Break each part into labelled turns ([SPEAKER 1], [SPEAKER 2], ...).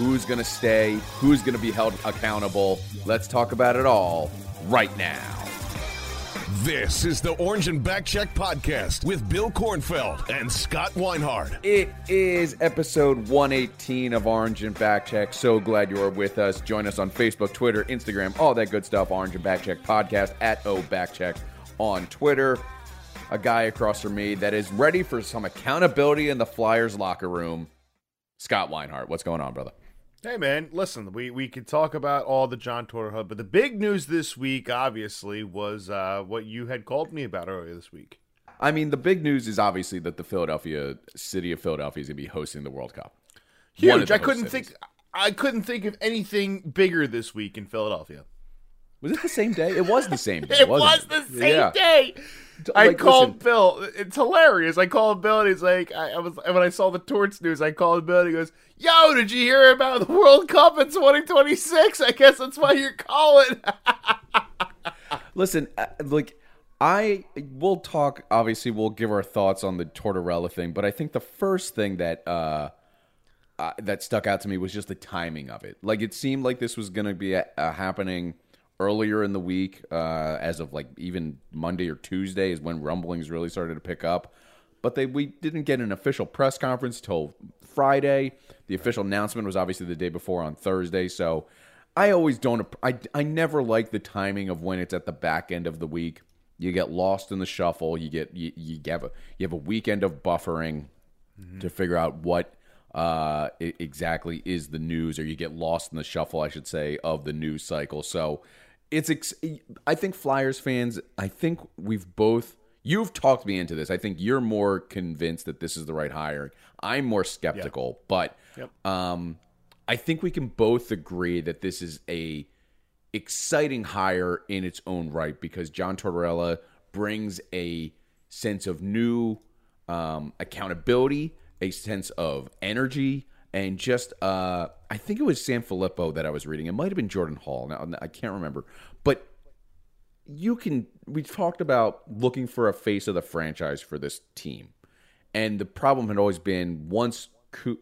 [SPEAKER 1] Who's going to stay? Who's going to be held accountable? Let's talk about it all right now.
[SPEAKER 2] This is the Orange and Backcheck podcast with Bill Kornfeld and Scott Weinhardt.
[SPEAKER 1] It is episode 118 of Orange and Backcheck. So glad you are with us. Join us on Facebook, Twitter, Instagram, all that good stuff. Orange and Backcheck podcast at O Backcheck on Twitter. A guy across from me that is ready for some accountability in the Flyers locker room. Scott Weinhardt, what's going on, brother?
[SPEAKER 3] Hey man, listen, we we could talk about all the John Tortorella, but the big news this week, obviously, was uh, what you had called me about earlier this week.
[SPEAKER 1] I mean, the big news is obviously that the Philadelphia city of Philadelphia is going to be hosting the World Cup.
[SPEAKER 3] Huge. I couldn't
[SPEAKER 1] cities.
[SPEAKER 3] think. I couldn't think of anything bigger this week in Philadelphia.
[SPEAKER 1] Was it the same day? It was the same day.
[SPEAKER 3] It was the same
[SPEAKER 1] Yeah.
[SPEAKER 3] day. I
[SPEAKER 1] Like,
[SPEAKER 3] called
[SPEAKER 1] listen.
[SPEAKER 3] Bill. It's hilarious. I called Bill and he's like, I, I was when I saw the torts news, I called Bill and he goes, "Yo, did you hear about the World Cup in 2026? I guess that's why you're calling."
[SPEAKER 1] Listen, uh, like I will talk. Obviously, we'll give our thoughts on the Tortorella thing, but I think the first thing that uh, uh, that stuck out to me was just the timing of it. Like it seemed like this was going to be uh, happening earlier in the week, uh, as of like even Monday or Tuesday is when rumblings really started to pick up. But they we didn't get an official press conference till Friday. The official announcement was obviously the day before on Thursday. So I always don't. I I never like the timing of when it's at the back end of the week. You get lost in the shuffle. You get you, you have a you have a weekend of buffering to figure out what uh, exactly is the news, or you get lost in the shuffle, I should say, of the news cycle. So it's. Ex- I think Flyers fans. I think we've both. You've talked me into this. I think you're more convinced that this is the right hire. I'm more skeptical, but um, I think we can both agree that this is a exciting hire in its own right because John Tortorella brings a sense of new um, accountability, a sense of energy, and just uh, I think it was San Filippo that I was reading. It might have been Jordan Hall. Now I can't remember, but you can. We talked about looking for a face of the franchise for this team, and the problem had always been once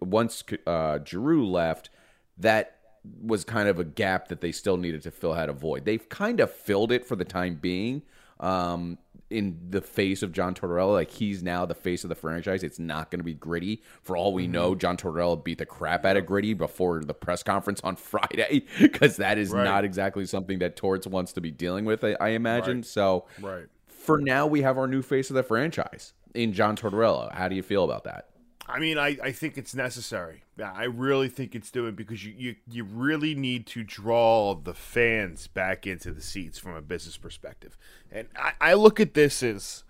[SPEAKER 1] once uh, Giroux left, that was kind of a gap that they still needed to fill had a void. They've kind of filled it for the time being. Um, in the face of John Tortorella, like he's now the face of the franchise. It's not going to be gritty. For all we know, John Tortorella beat the crap out of gritty before the press conference on Friday because that is
[SPEAKER 3] Right.
[SPEAKER 1] not exactly something that Torts wants to be dealing with. I, I imagine.
[SPEAKER 3] Right.
[SPEAKER 1] So,
[SPEAKER 3] Right.
[SPEAKER 1] for now, we have our new face of the franchise in John Tortorella. How do you feel about that?
[SPEAKER 3] I mean, I, I think it's necessary. I really think it's doing because you, you you really need to draw the fans back into the seats from a business perspective. And I, I look at this as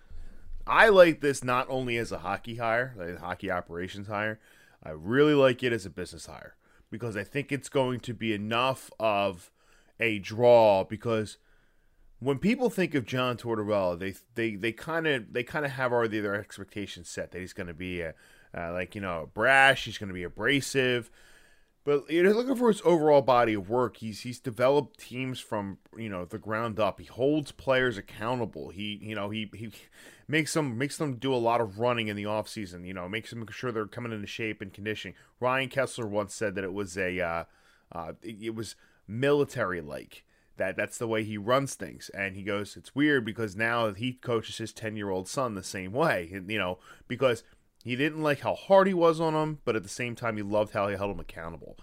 [SPEAKER 3] I like this not only as a hockey hire, like a hockey operations hire, I really like it as a business hire because I think it's going to be enough of a draw because when people think of John Tortorella, they they they kind of they kind of have already their expectations set that he's going to be a uh, like you know brash, he's going to be abrasive. But you're looking for his overall body of work. He's he's developed teams from you know the ground up. He holds players accountable. He you know he he makes them makes them do a lot of running in the off season. You know makes them make sure they're coming into shape and conditioning. Ryan Kesler once said that it was a uh, uh, it, it was military like that that's the way he runs things and he goes it's weird because now he coaches his 10 year old son the same way and, you know because he didn't like how hard he was on him but at the same time he loved how he held him accountable.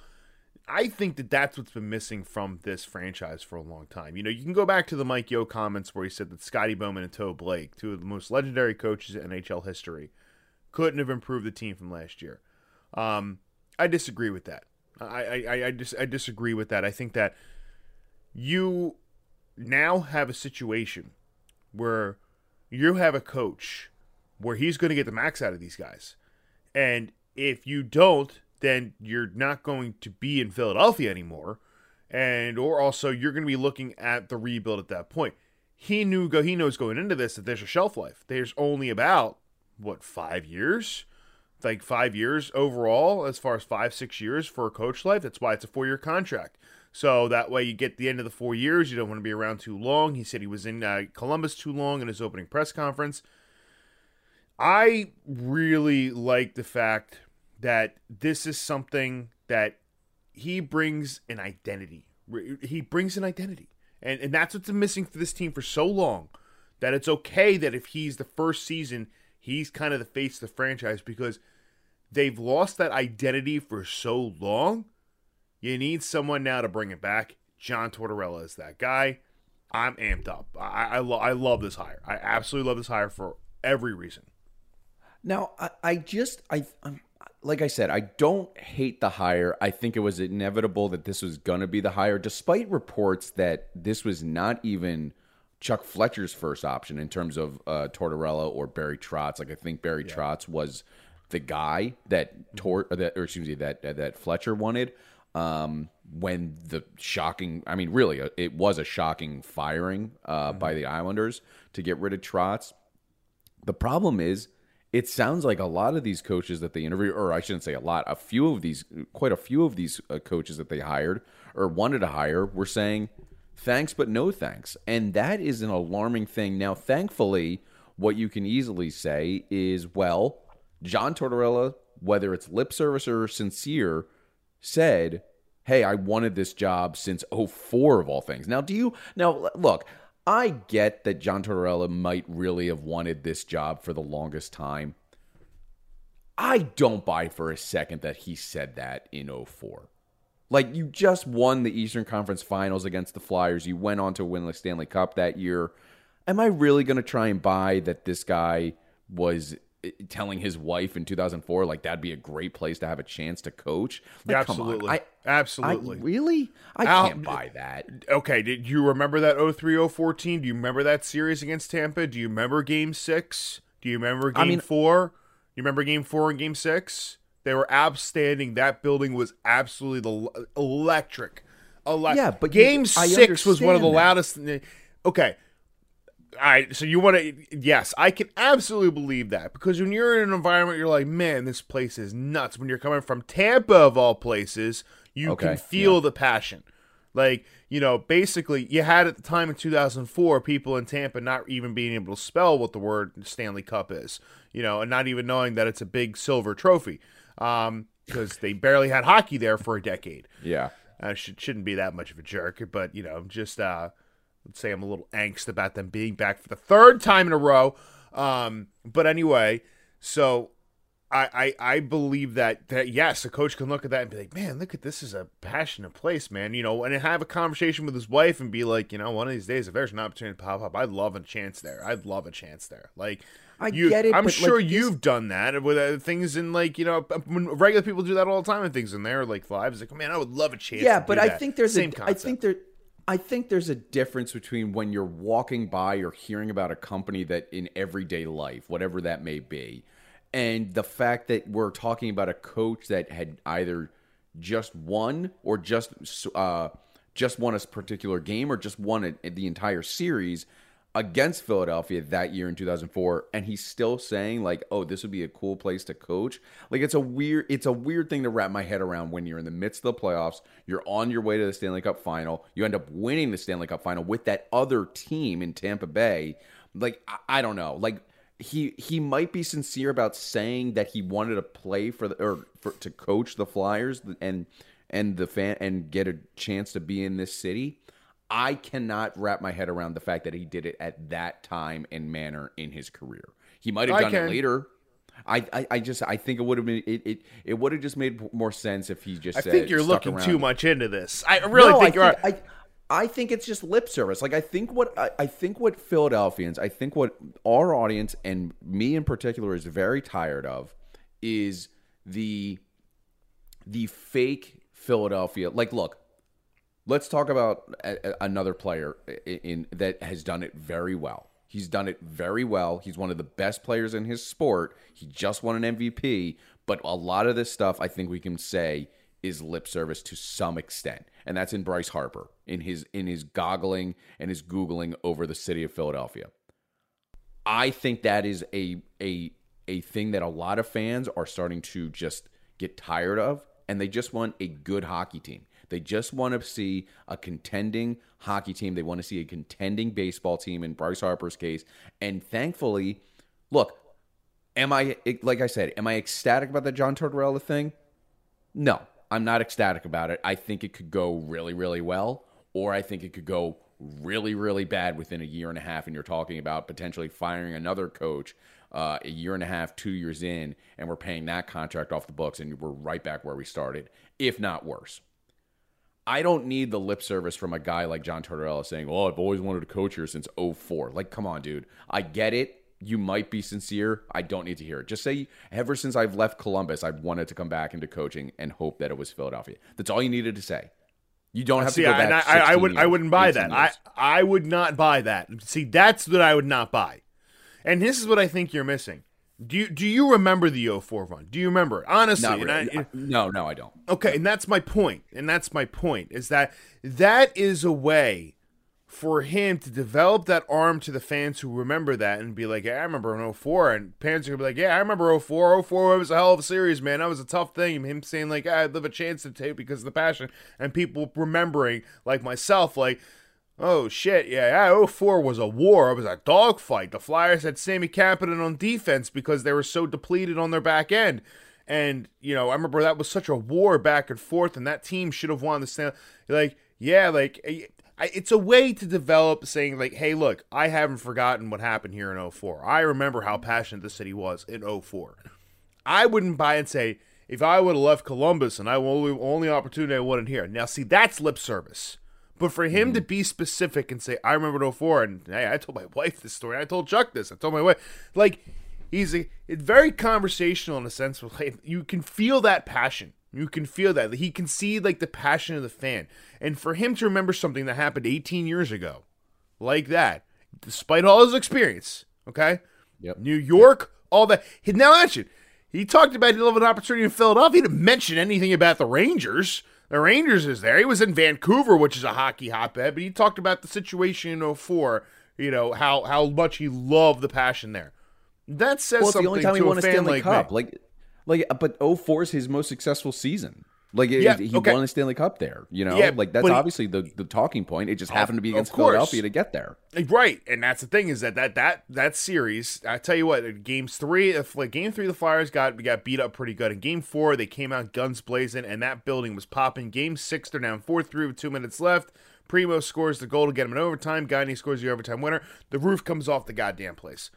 [SPEAKER 3] I think that that's what's been missing from this franchise for a long time. You know you can go back to the mike yeo comments where he said that scotty bowman and toe blake two of the most legendary coaches in nhl history couldn't have improved the team from last year. Um, i disagree with that. I, I, I, dis- I disagree with that. I think that you now have a situation where you have a coach where he's going to get the max out of these guys. And if you don't, then you're not going to be in Philadelphia anymore. And or also you're going to be looking at the rebuild at that point. He knew go he knows going into this that there's a shelf life. There's only about what 5 years? Like 5 years overall as far as 5 6 years for a coach life. That's why it's a 4-year contract. So that way you get the end of the 4 years, you don't want to be around too long. He said he was in uh, Columbus too long in his opening press conference. I really like the fact that this is something that he brings an identity. He brings an identity. And and that's what's missing for this team for so long. That it's okay that if he's the first season, he's kind of the face of the franchise because they've lost that identity for so long. You need someone now to bring it back. John Tortorella is that guy. I'm amped up. I I, lo- I love this hire. I absolutely love this hire for every reason.
[SPEAKER 1] Now, I, I just, I, I'm, like I said, I don't hate the hire. I think it was inevitable that this was going to be the hire, despite reports that this was not even Chuck Fletcher's first option in terms of uh, Tortorella or Barry Trotz. Like I think Barry yeah. Trotz was the guy that Tor, that, or excuse me, that that Fletcher wanted. Um, when the shocking, I mean, really, uh, it was a shocking firing uh, mm-hmm. by the Islanders to get rid of Trotz. The problem is it sounds like a lot of these coaches that they interview, or I shouldn't say a lot, a few of these, quite a few of these uh, coaches that they hired or wanted to hire were saying, thanks, but no thanks. And that is an alarming thing. Now, thankfully, what you can easily say is, well, John Tortorella, whether it's lip service or sincere, said, hey, I wanted this job since 04 of all things. Now, do you, now, look, I get that John Tortorella might really have wanted this job for the longest time. I don't buy for a second that he said that in 04. Like, you just won the Eastern Conference Finals against the Flyers. You went on to win the Stanley Cup that year. Am I really going to try and buy that this guy was telling his wife in 2004 like that'd be a great place to have a chance to coach? Like,
[SPEAKER 3] absolutely. I, absolutely.
[SPEAKER 1] I, really? I Al, can't buy that.
[SPEAKER 3] okay did you remember that 03-014 do you remember that series against tampa? Do you remember game six? Do you remember game I mean, four? You remember game four and game six? They were outstanding. That building was absolutely the electric. Electric
[SPEAKER 1] yeah but
[SPEAKER 3] game
[SPEAKER 1] you,
[SPEAKER 3] six was one of the loudest
[SPEAKER 1] that.
[SPEAKER 3] loudest okay all right, so you want to? Yes, I can absolutely believe that because when you're in an environment, you're like, man, this place is nuts. When you're coming from Tampa, of all places, you okay, can feel yeah. the passion. Like you know, basically, you had at the time in 2004 people in Tampa not even being able to spell what the word Stanley Cup is. You know, and not even knowing that it's a big silver trophy because um, they barely had hockey there for a decade.
[SPEAKER 1] Yeah,
[SPEAKER 3] uh, should, shouldn't be that much of a jerk, but you know, just. uh let's say I'm a little angst about them being back for the third time in a row. Um, but anyway, so I, I, I believe that that yes, a coach can look at that and be like, man, look at this is a passionate place, man. You know, and have a conversation with his wife and be like, you know, one of these days, if there's an opportunity to pop up, I'd love a chance there. I'd love a chance there. Like,
[SPEAKER 1] I
[SPEAKER 3] you,
[SPEAKER 1] get it.
[SPEAKER 3] I'm sure
[SPEAKER 1] like,
[SPEAKER 3] you've done that with uh, things in like you know when regular people do that all the time and things in their like lives. Like, man, I would love a chance.
[SPEAKER 1] Yeah, but
[SPEAKER 3] I
[SPEAKER 1] that. think there's
[SPEAKER 3] Same
[SPEAKER 1] a.
[SPEAKER 3] Concept.
[SPEAKER 1] I think there I think there's a difference between when you're walking by or hearing about a company that in everyday life, whatever that may be, and the fact that we're talking about a coach that had either just won or just uh, just won a particular game or just won a, the entire series against Philadelphia that year in 2004 and he's still saying like oh this would be a cool place to coach. Like it's a weird it's a weird thing to wrap my head around when you're in the midst of the playoffs you're on your way to the Stanley Cup final you end up winning the Stanley Cup final with that other team in Tampa Bay. Like I, I don't know. Like he he might be sincere about saying that he wanted to play for the or for, to coach the Flyers and and the fan and get a chance to be in this city I cannot wrap my head around the fact that he did it at that time and manner in his career. He might have done it later. I, I, I, just I think it would have been it it, it would have just made more sense if he just.
[SPEAKER 3] I
[SPEAKER 1] said,
[SPEAKER 3] think you're looking too much into this. I really
[SPEAKER 1] no,
[SPEAKER 3] think
[SPEAKER 1] I
[SPEAKER 3] you're.
[SPEAKER 1] Think, I, I think it's just lip service. Like I think what I, I think what Philadelphians, I think what our audience and me in particular is very tired of is the the fake Philadelphia. Like, look, Let's talk about a, a, another player in, in that has done it very well. He's done it very well. He's one of the best players in his sport. He just won an MVP. But a lot of this stuff, I think we can say, is lip service to some extent, and that's in Bryce Harper in his in his goggling and his googling over the city of Philadelphia. I think that is a a a thing that a lot of fans are starting to just get tired of, and they just want a good hockey team. They just want to see a contending hockey team. They want to see a contending baseball team in Bryce Harper's case. And thankfully, look, am I like I said, am I ecstatic about the John Tortorella thing? No, I'm not ecstatic about it. I think it could go really, really well, or I think it could go really, really bad within a year and a half. And you're talking about potentially firing another coach uh, a year and a half, two years in, and we're paying that contract off the books, and we're right back where we started, if not worse. I don't need the lip service from a guy like John Tortorella saying, "Well, I've always wanted to coach here since 04. Like, come on, dude. I get it. You might be sincere. I don't need to hear it. Just say, ever since I've left Columbus, I've wanted to come back into coaching and hope that it was Philadelphia. That's all you needed to say. You don't have
[SPEAKER 3] See,
[SPEAKER 1] to go
[SPEAKER 3] I,
[SPEAKER 1] back.
[SPEAKER 3] I, I
[SPEAKER 1] 16
[SPEAKER 3] would I
[SPEAKER 1] years,
[SPEAKER 3] wouldn't buy
[SPEAKER 1] 18
[SPEAKER 3] that. I. I would not buy that. See, that's what I would not buy. And this is what I think you're missing. Do you do you remember the 04 run? Do you remember it? Honestly,
[SPEAKER 1] really.
[SPEAKER 3] I-
[SPEAKER 1] no, no, I don't.
[SPEAKER 3] Okay, and that's my point. And that's my point is that that is a way for him to develop that arm to the fans who remember that and be like, yeah, I remember in 04. And fans are going to be like, yeah, I remember 04. 04 was a hell of a series, man. That was a tough thing. Him saying, like, "Ah, I'd live a chance to take because of the passion. And people remembering, like myself, like, Oh shit, yeah, yeah, 04 was a war. It was a dogfight. The Flyers had Sami Kapanen on defense because they were so depleted on their back end. And, you know, I remember that was such a war back and forth, and that team should have won the stand. Like, yeah, like, it's a way to develop saying, like, hey, look, I haven't forgotten what happened here in 04. I remember how passionate the city was in 04. I wouldn't buy and say, if I would have left Columbus and I only only opportunity I wanted here. Now, see, that's lip service. But for him to mm-hmm. be specific and say, I remember 04, and hey, I told my wife this story. I told Chuck this. I told my wife. Like, he's a, it's very conversational in a sense. Like, you can feel that passion. You can feel that. He can see, like, the passion of the fan. And for him to remember something that happened 18 years ago, like that, despite all his experience, okay?
[SPEAKER 1] Yep.
[SPEAKER 3] New York, all that. He now mentioned he talked about he loved an opportunity in Philadelphia. He didn't mention anything about the Rangers. The Rangers is there. He was in Vancouver, which is a hockey hotbed, but he talked about the situation in 04, you know, how how much he loved the passion there. That says
[SPEAKER 1] Well, it's the
[SPEAKER 3] something
[SPEAKER 1] only time he
[SPEAKER 3] to
[SPEAKER 1] won
[SPEAKER 3] a
[SPEAKER 1] Stanley
[SPEAKER 3] like
[SPEAKER 1] Cup.
[SPEAKER 3] me.
[SPEAKER 1] Like, like, but 04 is his most successful season. Like, it-
[SPEAKER 3] Yeah,
[SPEAKER 1] he
[SPEAKER 3] okay.
[SPEAKER 1] won a Stanley Cup there. You know,
[SPEAKER 3] Yeah,
[SPEAKER 1] like that's
[SPEAKER 3] but he-
[SPEAKER 1] obviously the the talking point. It just happened to be against. Philadelphia to get there.
[SPEAKER 3] Eh, right, and that's the thing is that that that that series. I tell you what, games three, if like game three, the Flyers got got beat up pretty good. In game four, they came out guns blazing, and that building was popping. Game six, they're down four three with two minutes left. Primeau scores the goal to get him in overtime. Gagne scores the overtime winner. The roof comes off the goddamn place.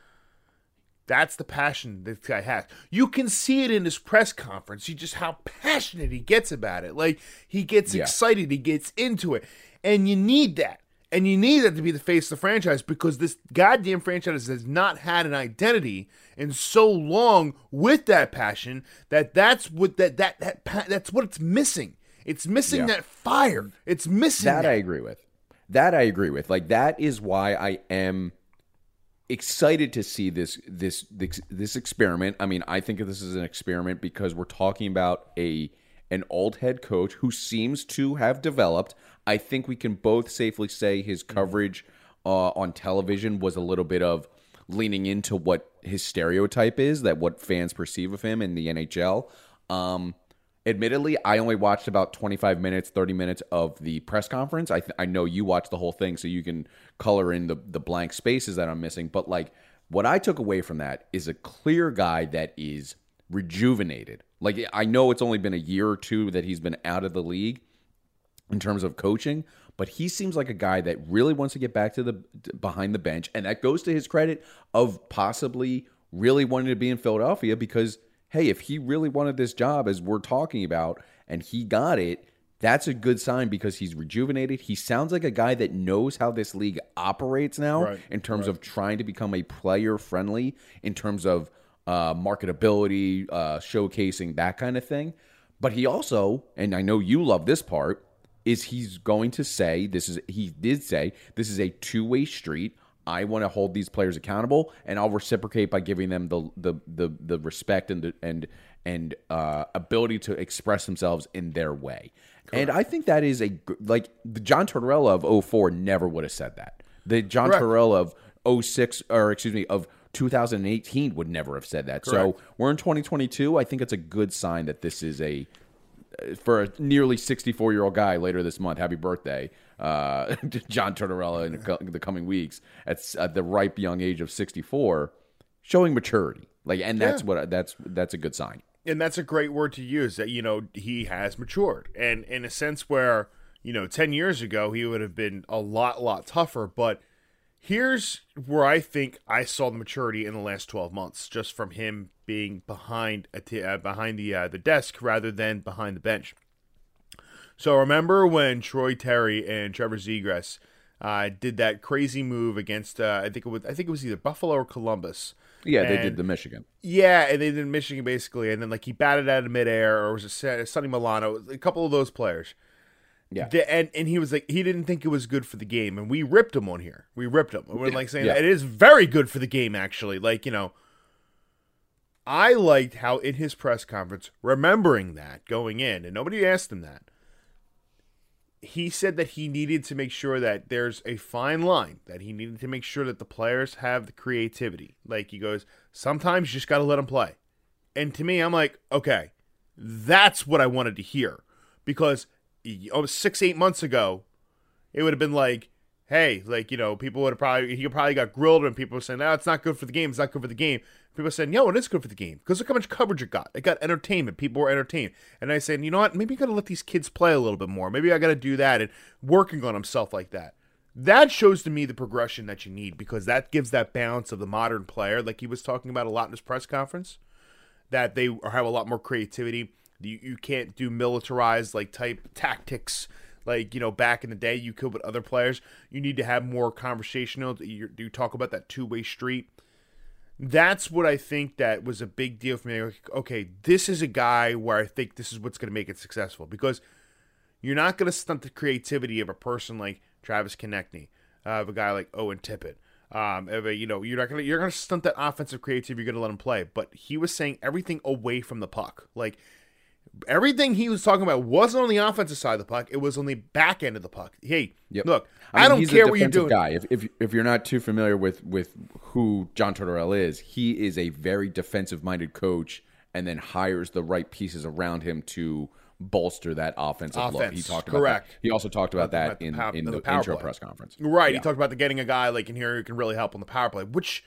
[SPEAKER 3] That's the passion this guy has. You can see it in his press conference. You just how passionate he gets about it. Like he gets
[SPEAKER 1] Yeah.
[SPEAKER 3] excited, he gets into it. And you need that. And you need that to be the face of the franchise because this goddamn franchise has not had an identity in so long with that passion that that's what that that, that pa- that's what it's missing. It's missing
[SPEAKER 1] Yeah.
[SPEAKER 3] that fire. It's missing
[SPEAKER 1] That
[SPEAKER 3] that.
[SPEAKER 1] I agree with. That I agree with. Like that is why I am excited to see this this this, this experiment. I mean, I think this is an experiment because we're talking about a an old head coach who seems to have developed. I think we can both safely say his coverage uh, on television was a little bit of leaning into what his stereotype is, that what fans perceive of him in the NHL. Um, admittedly, I only watched about 25 minutes, 30 minutes of the press conference. I, th- I know you watched the whole thing, so you can color in the, the blank spaces that I'm missing. But like, what I took away from that is a clear guy that is rejuvenated. Like, I know it's only been a year or two that he's been out of the league in terms of coaching, but he seems like a guy that really wants to get back to the behind the bench, and that goes to his credit of possibly really wanting to be in Philadelphia because hey, if he really wanted this job as we're talking about and he got it, that's a good sign because he's rejuvenated. He sounds like a guy that knows how this league operates now
[SPEAKER 3] Right,
[SPEAKER 1] in terms of trying to become a player friendly, in terms of uh, marketability, uh, showcasing that kind of thing. But he also, and I know you love this part, is he's going to say this is he did say this is a two way street. I want to hold these players accountable, and I'll reciprocate by giving them the the the, the respect and the, and and uh, ability to express themselves in their way. And I think that is a like the John Tortorella of 04 never would have said that. The John
[SPEAKER 3] Correct.
[SPEAKER 1] Tortorella of 06 or excuse me of 2018 would never have said that. So we're in 2022. I think it's a good sign that this is a for a nearly 64 year old guy later this month. Happy birthday, uh, John Tortorella, in the co- the coming weeks at, at the ripe young age of 64, showing maturity. Like, and that's
[SPEAKER 3] Yeah.
[SPEAKER 1] what that's that's a good sign.
[SPEAKER 3] and that's a great word to use that you know he has matured and in a sense where you know 10 years ago he would have been a lot lot tougher but here's where i think i saw the maturity in the last 12 months just from him being behind a t- uh, behind the uh, the desk rather than behind the bench so remember when Troy Terry and Trevor Zegras uh, did that crazy move against uh, I think it was I think it was either Buffalo or Columbus.
[SPEAKER 1] Yeah, they did the Michigan.
[SPEAKER 3] yeah, and they did Michigan basically, and then like he batted out of midair, or was it Sonny Milano? A couple of those players.
[SPEAKER 1] Yeah.
[SPEAKER 3] The- and and he was like he didn't think it was good for the game, and we ripped him on here. We ripped him. And we're like saying
[SPEAKER 1] Yeah.
[SPEAKER 3] it is very good for the game, actually. Like you know, I liked how in his press conference, remembering that going in, and nobody asked him that. He said that he needed to make sure that there's a fine line, that he needed to make sure that the players have the creativity. Like he goes, sometimes you just got to let them play. And to me, I'm like, okay, that's what I wanted to hear. Because oh, six, eight months ago, it would have been like, hey, like, you know, people would have probably, he probably got grilled and people were saying, no, it's not good for the game. It's not good for the game. People saying, yo, it is good for the game because look how much coverage it got. It got entertainment. People were entertained. And I said, you know what? Maybe you got to let these kids play a little bit more. Maybe I got to do that and working on himself like that. That shows to me the progression that you need because that gives that balance of the modern player, like he was talking about a lot in his press conference that they have a lot more creativity. You, you can't do militarized like type tactics like you know back in the day you could with other players. You need to have more conversational. You, you talk about that two way street. That's what I think that was a big deal for me. Like, Okay, this is a guy where I think this is what's going to make it successful because you're not going to stunt the creativity of a person like Travis Konecny, uh, of a guy like Owen Tippett. Um, a, you know, you're not gonna you're gonna stunt that offensive creativity. You're gonna let him play, but he was saying everything away from the puck. Like everything he was talking about wasn't on the offensive side of the puck. It was on the back end of the puck. Hey,
[SPEAKER 1] Yep.
[SPEAKER 3] look, I,
[SPEAKER 1] mean,
[SPEAKER 3] don't care what you're doing.
[SPEAKER 1] Guy. If, if if you're not too familiar with with who John Tortorella is, he is a very defensive minded coach, and then hires the right pieces around him to bolster that offensive look. He talked about
[SPEAKER 3] correct.
[SPEAKER 1] that. He also talked about that
[SPEAKER 3] About the
[SPEAKER 1] in in
[SPEAKER 3] the
[SPEAKER 1] the, intro
[SPEAKER 3] play.
[SPEAKER 1] press conference.
[SPEAKER 3] Right.
[SPEAKER 1] Yeah.
[SPEAKER 3] He talked about the getting a guy like in here who can really help on the power play. Which,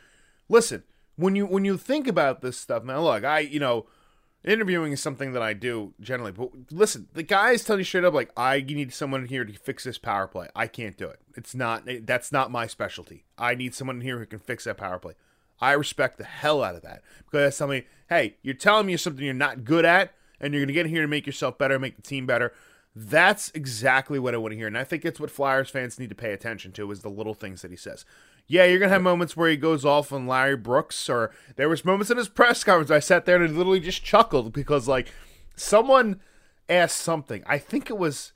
[SPEAKER 3] listen, when you when you think about this stuff, man, look, I you know, interviewing is something that I do generally. But listen, the guys tell you straight up like I need someone here to fix this power play. I can't do it. It's not that's not my specialty. I need someone in here who can fix that power play. I respect the hell out of that because that's telling me, hey, you're telling me something you're not good at, and you're to get in here to make yourself better, make the team better. That's exactly what I want to hear, and I think it's what Flyers fans need to pay attention to is the little things that he says. Yeah, you're gonna have moments where he goes off on Larry Brooks, or there was moments in his press conference I sat there and I literally just chuckled because like someone asked something. I think it was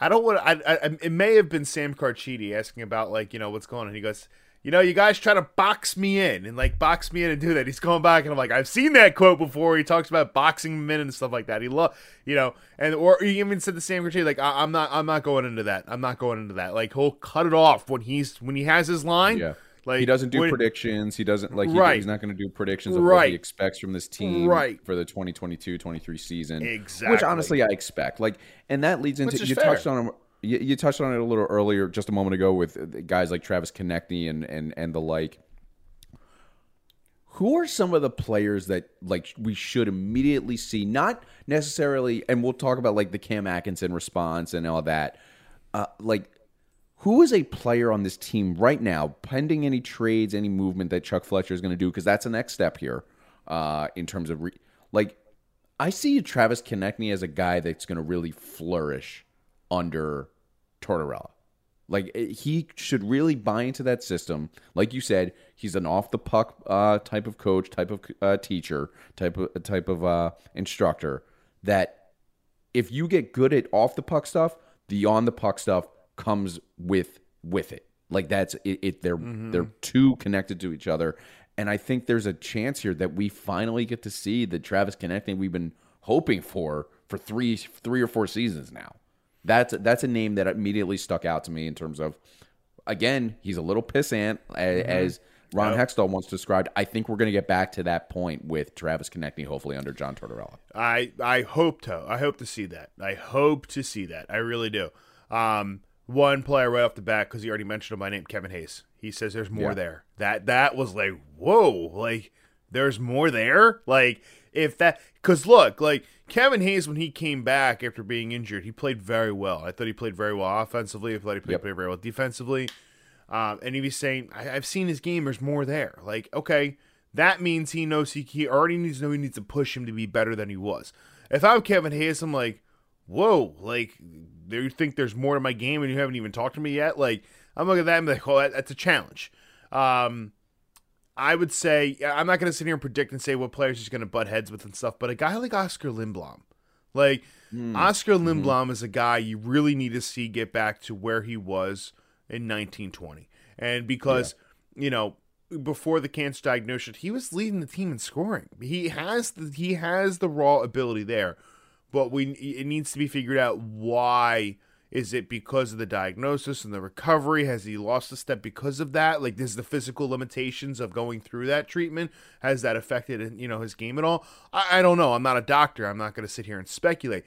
[SPEAKER 3] I don't want. I, I it may have been Sam Carchidi asking about like you know what's going on. He goes, you know, you guys try to box me in and like box me in and do that. He's going back and I'm like, I've seen that quote before. He talks about boxing men and stuff like that. He love, you know, and or he even said to Sam Carchidi like, I, I'm not, I'm not going into that. I'm not going into that. Like he'll cut it off when he's when he has his line.
[SPEAKER 1] Yeah.
[SPEAKER 3] Like
[SPEAKER 1] he doesn't do
[SPEAKER 3] when-
[SPEAKER 1] predictions. He doesn't like. He,
[SPEAKER 3] Right.
[SPEAKER 1] He's not going to do predictions of what he expects from this team
[SPEAKER 3] Right.
[SPEAKER 1] for the 2022-23 season.
[SPEAKER 3] Exactly.
[SPEAKER 1] Which honestly, I expect. Like, and that leads into you
[SPEAKER 3] fair.
[SPEAKER 1] touched on him. You, you touched on it a little earlier, just a moment ago, with guys like Travis Konecny and and and the like. Who are some of the players that like we should immediately see? Not necessarily, and we'll talk about like the Cam Atkinson response and all that. Uh, like who is a player on this team right now, pending any trades, any movement that Chuck Fletcher is going to do? Because that's the next step here uh, in terms of re- like. I see Travis Konechny as a guy that's going to really flourish under Tortorella. Like he should really buy into that system. Like you said, he's an off the puck uh, type of coach, type of uh, teacher, type of type of uh, instructor. That if you get good at off the puck stuff, the on the puck stuff comes with with it. Like that's it. it they're
[SPEAKER 3] Mm-hmm.
[SPEAKER 1] they're too connected to each other, and I think there's a chance here that we finally get to see the Travis Konecny we've been hoping for for three three or four seasons now. That's that's a name that immediately stuck out to me in terms of, again, he's a little pissant
[SPEAKER 3] Mm-hmm.
[SPEAKER 1] as Ron Hextall once described. I think we're going to get back to that point with Travis Konecny, hopefully under John Tortorella.
[SPEAKER 3] I I hope to. I hope to see that. I hope to see that. I really do. Um, one player right off the bat because he already mentioned him by name, Kevin Hayes. He says there's more
[SPEAKER 1] Yeah.
[SPEAKER 3] there. That that was like whoa, like there's more there. Like if that because look, like Kevin Hayes when he came back after being injured, he played very well. I thought he played very well offensively. I thought he played,
[SPEAKER 1] Yep.
[SPEAKER 3] played very well defensively. Um, and he was saying, I, I've seen his game. There's more there. Like, okay, that means he knows he, he already needs to know he needs to push him to be better than he was. If I'm Kevin Hayes, I'm like, whoa, like, do you think there's more to my game and you haven't even talked to me yet? Like, I'm looking at that and be like, oh, that, that's a challenge. Um, I would say, I'm not going to sit here and predict and say what players he's going to butt heads with and stuff, but a guy like Oskar Lindblom, like, hmm. Oskar mm-hmm. Lindblom is a guy you really need to see get back to where he was in 1920. And because, you know, before the cancer diagnosis, he was leading the team in scoring. He has the he has the raw ability there, but we it needs to be figured out why is it because of the diagnosis and the recovery? Has he lost a step because of that? Like, is the physical limitations of going through that treatment has that affected you know his game at all? I, I don't know. I'm not a doctor. I'm not going to sit here and speculate.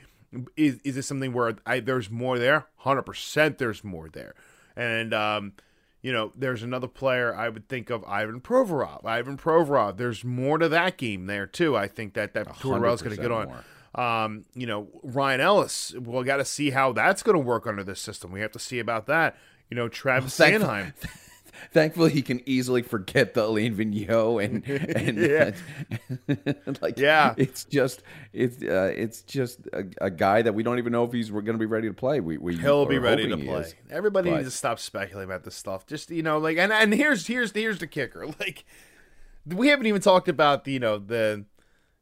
[SPEAKER 3] Is is this something where I, there's more there? Hundred percent, there's more there. And um, you know, there's another player I would think of, Ivan Provorov. Ivan Provorov. There's more to that game there too. I think that that Tortorell's going to get on.
[SPEAKER 1] more.
[SPEAKER 3] Um, you know, Ryan Ellis. We'll got to see how that's going to work under this system. We have to see about that. You know, Travis
[SPEAKER 1] Thankful-
[SPEAKER 3] Sanheim.
[SPEAKER 1] Thankfully, he can easily forget the Alain Vigneault and and like
[SPEAKER 3] Yeah.
[SPEAKER 1] it's just it's uh, it's just a, a guy that we don't even know if he's going to be ready to play. We, we
[SPEAKER 3] He'll be ready to play.
[SPEAKER 1] is.
[SPEAKER 3] Everybody
[SPEAKER 1] But-
[SPEAKER 3] needs to stop speculating about this stuff. Just you know, like and and here's here's here's the kicker. Like we haven't even talked about the you know the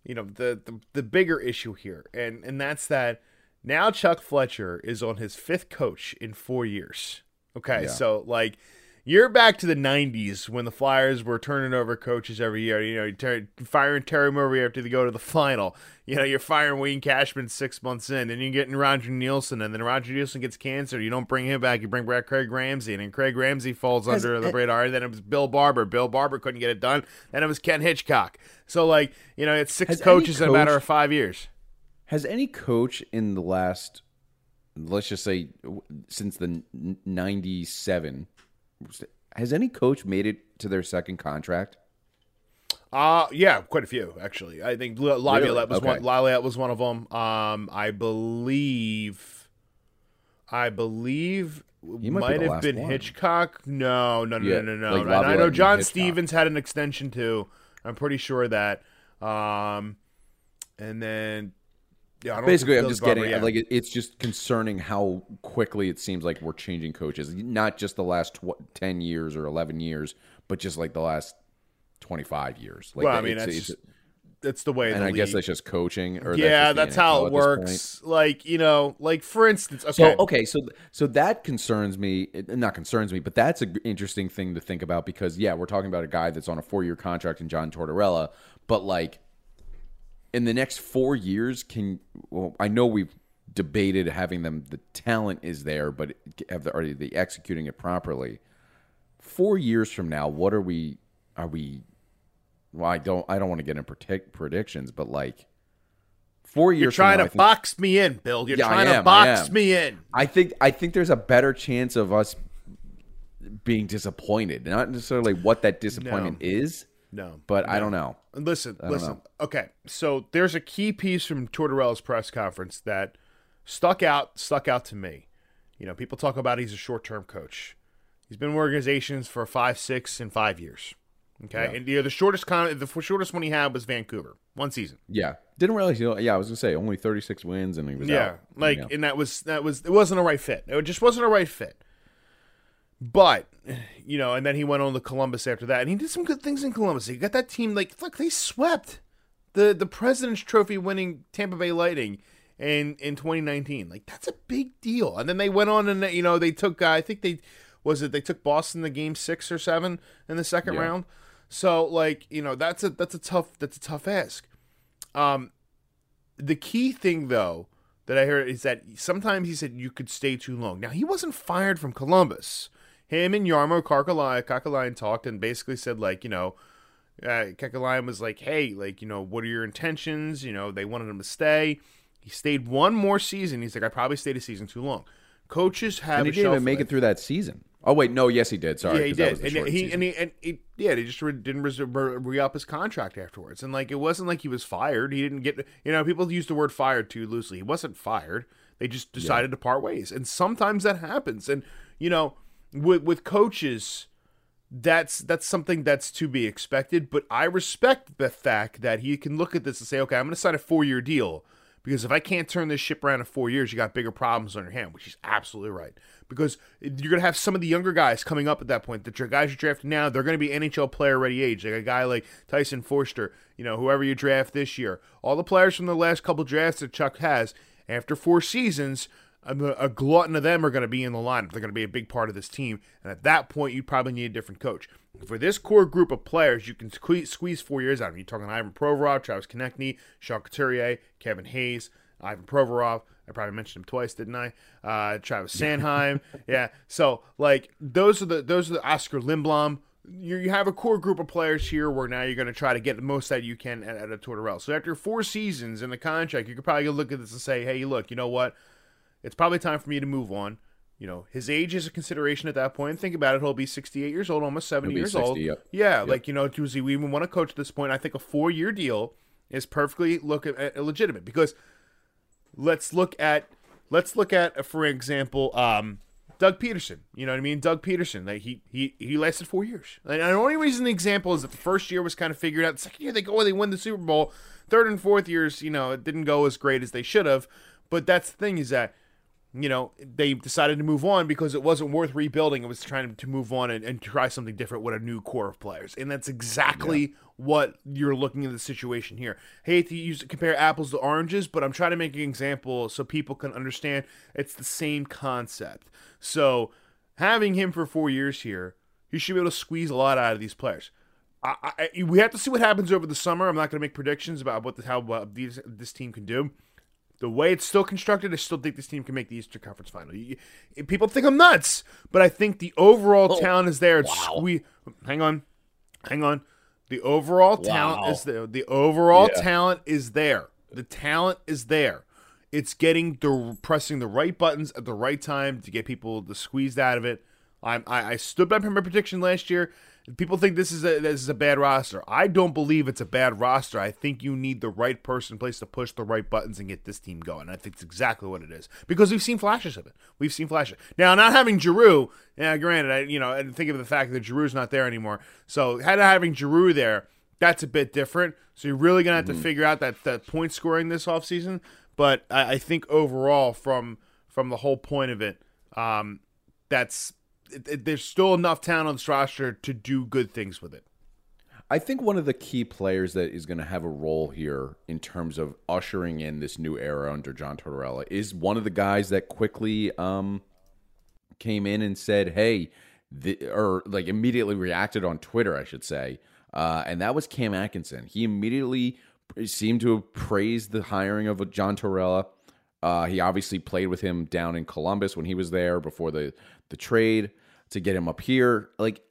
[SPEAKER 3] you know the the, the bigger issue here, and and that's that now Chuck Fletcher is on his fifth coach in four years. Okay,
[SPEAKER 1] Yeah.
[SPEAKER 3] so like. You're back to the '90s when the Flyers were turning over coaches every year. You know, you're firing Terry Murray after they go to the final. You know, you're firing Wayne Cashman six months in, and you're getting Roger Neilson, and then Roger Neilson gets cancer. You don't bring him back. You bring back Craig Ramsay, and then Craig Ramsay falls under the radar. Then it was Bill Barber. Bill Barber couldn't get it done. Then it was Ken Hitchcock. So, like, you know, it's six coaches in a matter of five years.
[SPEAKER 1] Has any coach in the last, let's just say, since the n- '97, has any coach made it to their second contract?
[SPEAKER 3] Uh yeah, quite a few actually. I think La- Laviolette was
[SPEAKER 1] Okay.
[SPEAKER 3] one. Laviolette was one of them. Um, I believe, I believe
[SPEAKER 1] He might
[SPEAKER 3] might
[SPEAKER 1] the
[SPEAKER 3] have been
[SPEAKER 1] one.
[SPEAKER 3] Hitchcock. No, no, no,
[SPEAKER 1] Yeah,
[SPEAKER 3] no, no, no.
[SPEAKER 1] like
[SPEAKER 3] And I know John. Stevens had an extension too. I'm pretty sure that. Um, and then yeah, I don't
[SPEAKER 1] Basically, I'm just
[SPEAKER 3] Barber,
[SPEAKER 1] getting
[SPEAKER 3] yeah.
[SPEAKER 1] like it, it's just concerning how quickly it seems like we're changing coaches. Not just the last tw- ten years or eleven years, but just like the last twenty five years. Like
[SPEAKER 3] well, I mean
[SPEAKER 1] it's-
[SPEAKER 3] that's
[SPEAKER 1] it's-
[SPEAKER 3] just, that's the way.
[SPEAKER 1] and I guess
[SPEAKER 3] league-
[SPEAKER 1] that's just coaching. Or
[SPEAKER 3] yeah,
[SPEAKER 1] that's,
[SPEAKER 3] that's how it
[SPEAKER 1] at this point.
[SPEAKER 3] works. Like you know, like for instance, okay,
[SPEAKER 1] So okay, so so that concerns me. it- Not concerns me, but that's an interesting thing to think about because yeah, we're talking about a guy that's on a four year contract in John Tortorella, but like in the next four years, can well, I know we've debated having them. The talent is there, but have the, are they executing it properly? Four years from now, what are we? Are we? Well, I don't. I don't want to get in predict, predictions, but like four years.
[SPEAKER 3] you're trying
[SPEAKER 1] now,
[SPEAKER 3] to
[SPEAKER 1] think-
[SPEAKER 3] box me in, Bill. You're
[SPEAKER 1] Yeah,
[SPEAKER 3] trying
[SPEAKER 1] am,
[SPEAKER 3] to box me in.
[SPEAKER 1] I think I think there's a better chance of us being disappointed. Not necessarily what that disappointment is,
[SPEAKER 3] No,
[SPEAKER 1] but I don't know.
[SPEAKER 3] Listen,
[SPEAKER 1] don't
[SPEAKER 3] listen.
[SPEAKER 1] know.
[SPEAKER 3] Okay, so there's a key piece from Tortorella's press conference that stuck out stuck out to me. You know, people talk about he's a short term coach. He's been in organizations for five, six, and five years. Okay, and you know, the shortest con- the shortest one he had was Vancouver, one season.
[SPEAKER 1] Yeah, didn't realize. You know, yeah, I was gonna say only 36 wins, and he was
[SPEAKER 3] Yeah,
[SPEAKER 1] out.
[SPEAKER 3] like,
[SPEAKER 1] Yeah.
[SPEAKER 3] and that was that was it wasn't a right fit. It just wasn't a right fit. But you know, and then he went on to Columbus after that, and he did some good things in Columbus. He got that team like look, they swept the the President's Trophy winning Tampa Bay Lightning in in 2019. Like that's a big deal. And then they went on and you know they took uh, I think they was it they took Boston the game six or seven in the second
[SPEAKER 1] Yeah.
[SPEAKER 3] round. So like you know that's a that's a tough that's a tough ask. Um, the key thing though that I heard is that sometimes he said you could stay too long. Now he wasn't fired from Columbus. Him and Jarmo Kekäläinen talked and basically said like you know, uh, Kekäläinen was like, hey, like you know, what are your intentions? You know, they wanted him to stay. He stayed one more season. He's like, I probably stayed a season too long. Coaches have
[SPEAKER 1] And he didn't even make
[SPEAKER 3] life.
[SPEAKER 1] it through that season. Oh wait, no, yes he did. Sorry,
[SPEAKER 3] Yeah, he did, and he and he and he, yeah, he just re- didn't re up his contract afterwards, and like it wasn't like he was fired. He didn't get, you know, people use the word fired too loosely. He wasn't fired. They just decided to part ways, and sometimes that happens. And you know, with with coaches, that's that's something that's to be expected. But I respect the fact that he can look at this and say, okay, I'm going to sign a four year deal. Because if I can't turn this ship around in four years, you got bigger problems on your hand, which is absolutely right. Because you're going to have some of the younger guys coming up at that point. The guys you draft now, they're going to be NHL player ready age. Like a guy like Tyson Foerster, you know, whoever you draft this year. All the players from the last couple drafts that Chuck has, after four seasons, a, glutton of them are going to be in the lineup. They're going to be a big part of this team. And at that point, you probably need a different coach. For this core group of players, you can squeeze, squeeze four years out of them. You're talking Ivan Provorov, Travis Konecny, Sean Couturier, Kevin Hayes, Ivan Provorov. I probably mentioned him twice, didn't I? Uh, Travis Sanheim. yeah. So like those are the those are the Oskar Lindblom. You, you have a core group of players here where now you're going to try to get the most that you can at, at a Tortorella. So after four seasons in the contract, you could probably look at this and say, hey, look, you know what? It's probably time for me to move on. You know, his age is a consideration at that point. Think about it; he'll be 68 years old, almost 70 years
[SPEAKER 1] 60,
[SPEAKER 3] old.
[SPEAKER 1] yep.
[SPEAKER 3] Yeah, like you know, does he even want to coach at this point? I think a four-year deal is perfectly look at, at legitimate because let's look at let's look at uh, for example, um, Doug Pederson. You know what I mean? Doug Pederson. Like he he he lasted four years. And the only reason the example is that the first year was kind of figured out. The second year they go, they win the Super Bowl. Third and fourth years, you know, it didn't go as great as they should have. But that's the thing is that you know, they decided to move on because it wasn't worth rebuilding. It was trying to move on and, and try something different with a new core of players. And that's exactly what you're looking at the situation here. hate to use compare apples to oranges, but I'm trying to make an example so people can understand it's the same concept. So having him for four years here, he should be able to squeeze a lot out of these players. I, I, we have to see what happens over the summer. I'm not going to make predictions about what the, how uh, these, this team can do the way it's still constructed, I still think this team can make the Eastern Conference Final. You, people think I'm nuts, but I think the overall oh, talent is there. It's sque- hang on, hang on. The overall talent is there. The overall
[SPEAKER 1] Yeah.
[SPEAKER 3] talent is there. The talent is there. It's getting the pressing the right buttons at the right time to get people to squeezed out of it. I'm, I, I stood by my prediction last year. People think this is a this is a bad roster. I don't believe it's a bad roster. I think you need the right person in place to push the right buttons and get this team going. I think it's exactly what it is because we've seen flashes of it. We've seen flashes. Now, not having Giroux, yeah, granted, I you know, and think of the fact that Giroux's not there anymore. So, had having Giroux there, that's a bit different. So you're really gonna have to figure out that that point scoring this offseason. But I, I think overall, from from the whole point of it, um, that's it, it- there's still enough talent on this roster to do good things with it.
[SPEAKER 1] I think one of the key players that is going to have a role here in terms of ushering in this new era under John Tortorella is one of the guys that quickly um, came in and said, "Hey," or like immediately reacted on Twitter, I should say, uh, and that was Cam Atkinson. He immediately seemed to have praised the hiring of John Tortorella. Uh, he obviously played with him down in Columbus when he was there before the the trade to get him up here. Like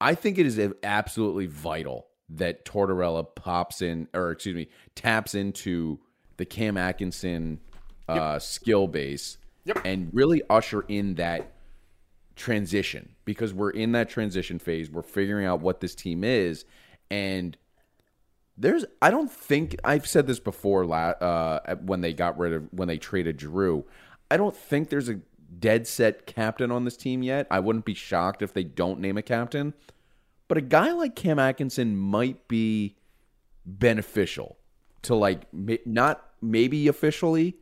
[SPEAKER 1] I think it is absolutely vital that Tortorella pops in, or excuse me, taps into the Cam Atkinson uh, skill base and really usher in that transition because we're in that transition phase. We're figuring out what this team is, and there's I don't think I've said this before. La, uh, when they got rid of when they traded Giroux, I don't think there's a dead set captain on this team yet. I wouldn't be shocked if they don't name a captain, but a guy like Cam Atkinson might be beneficial to like not maybe officially,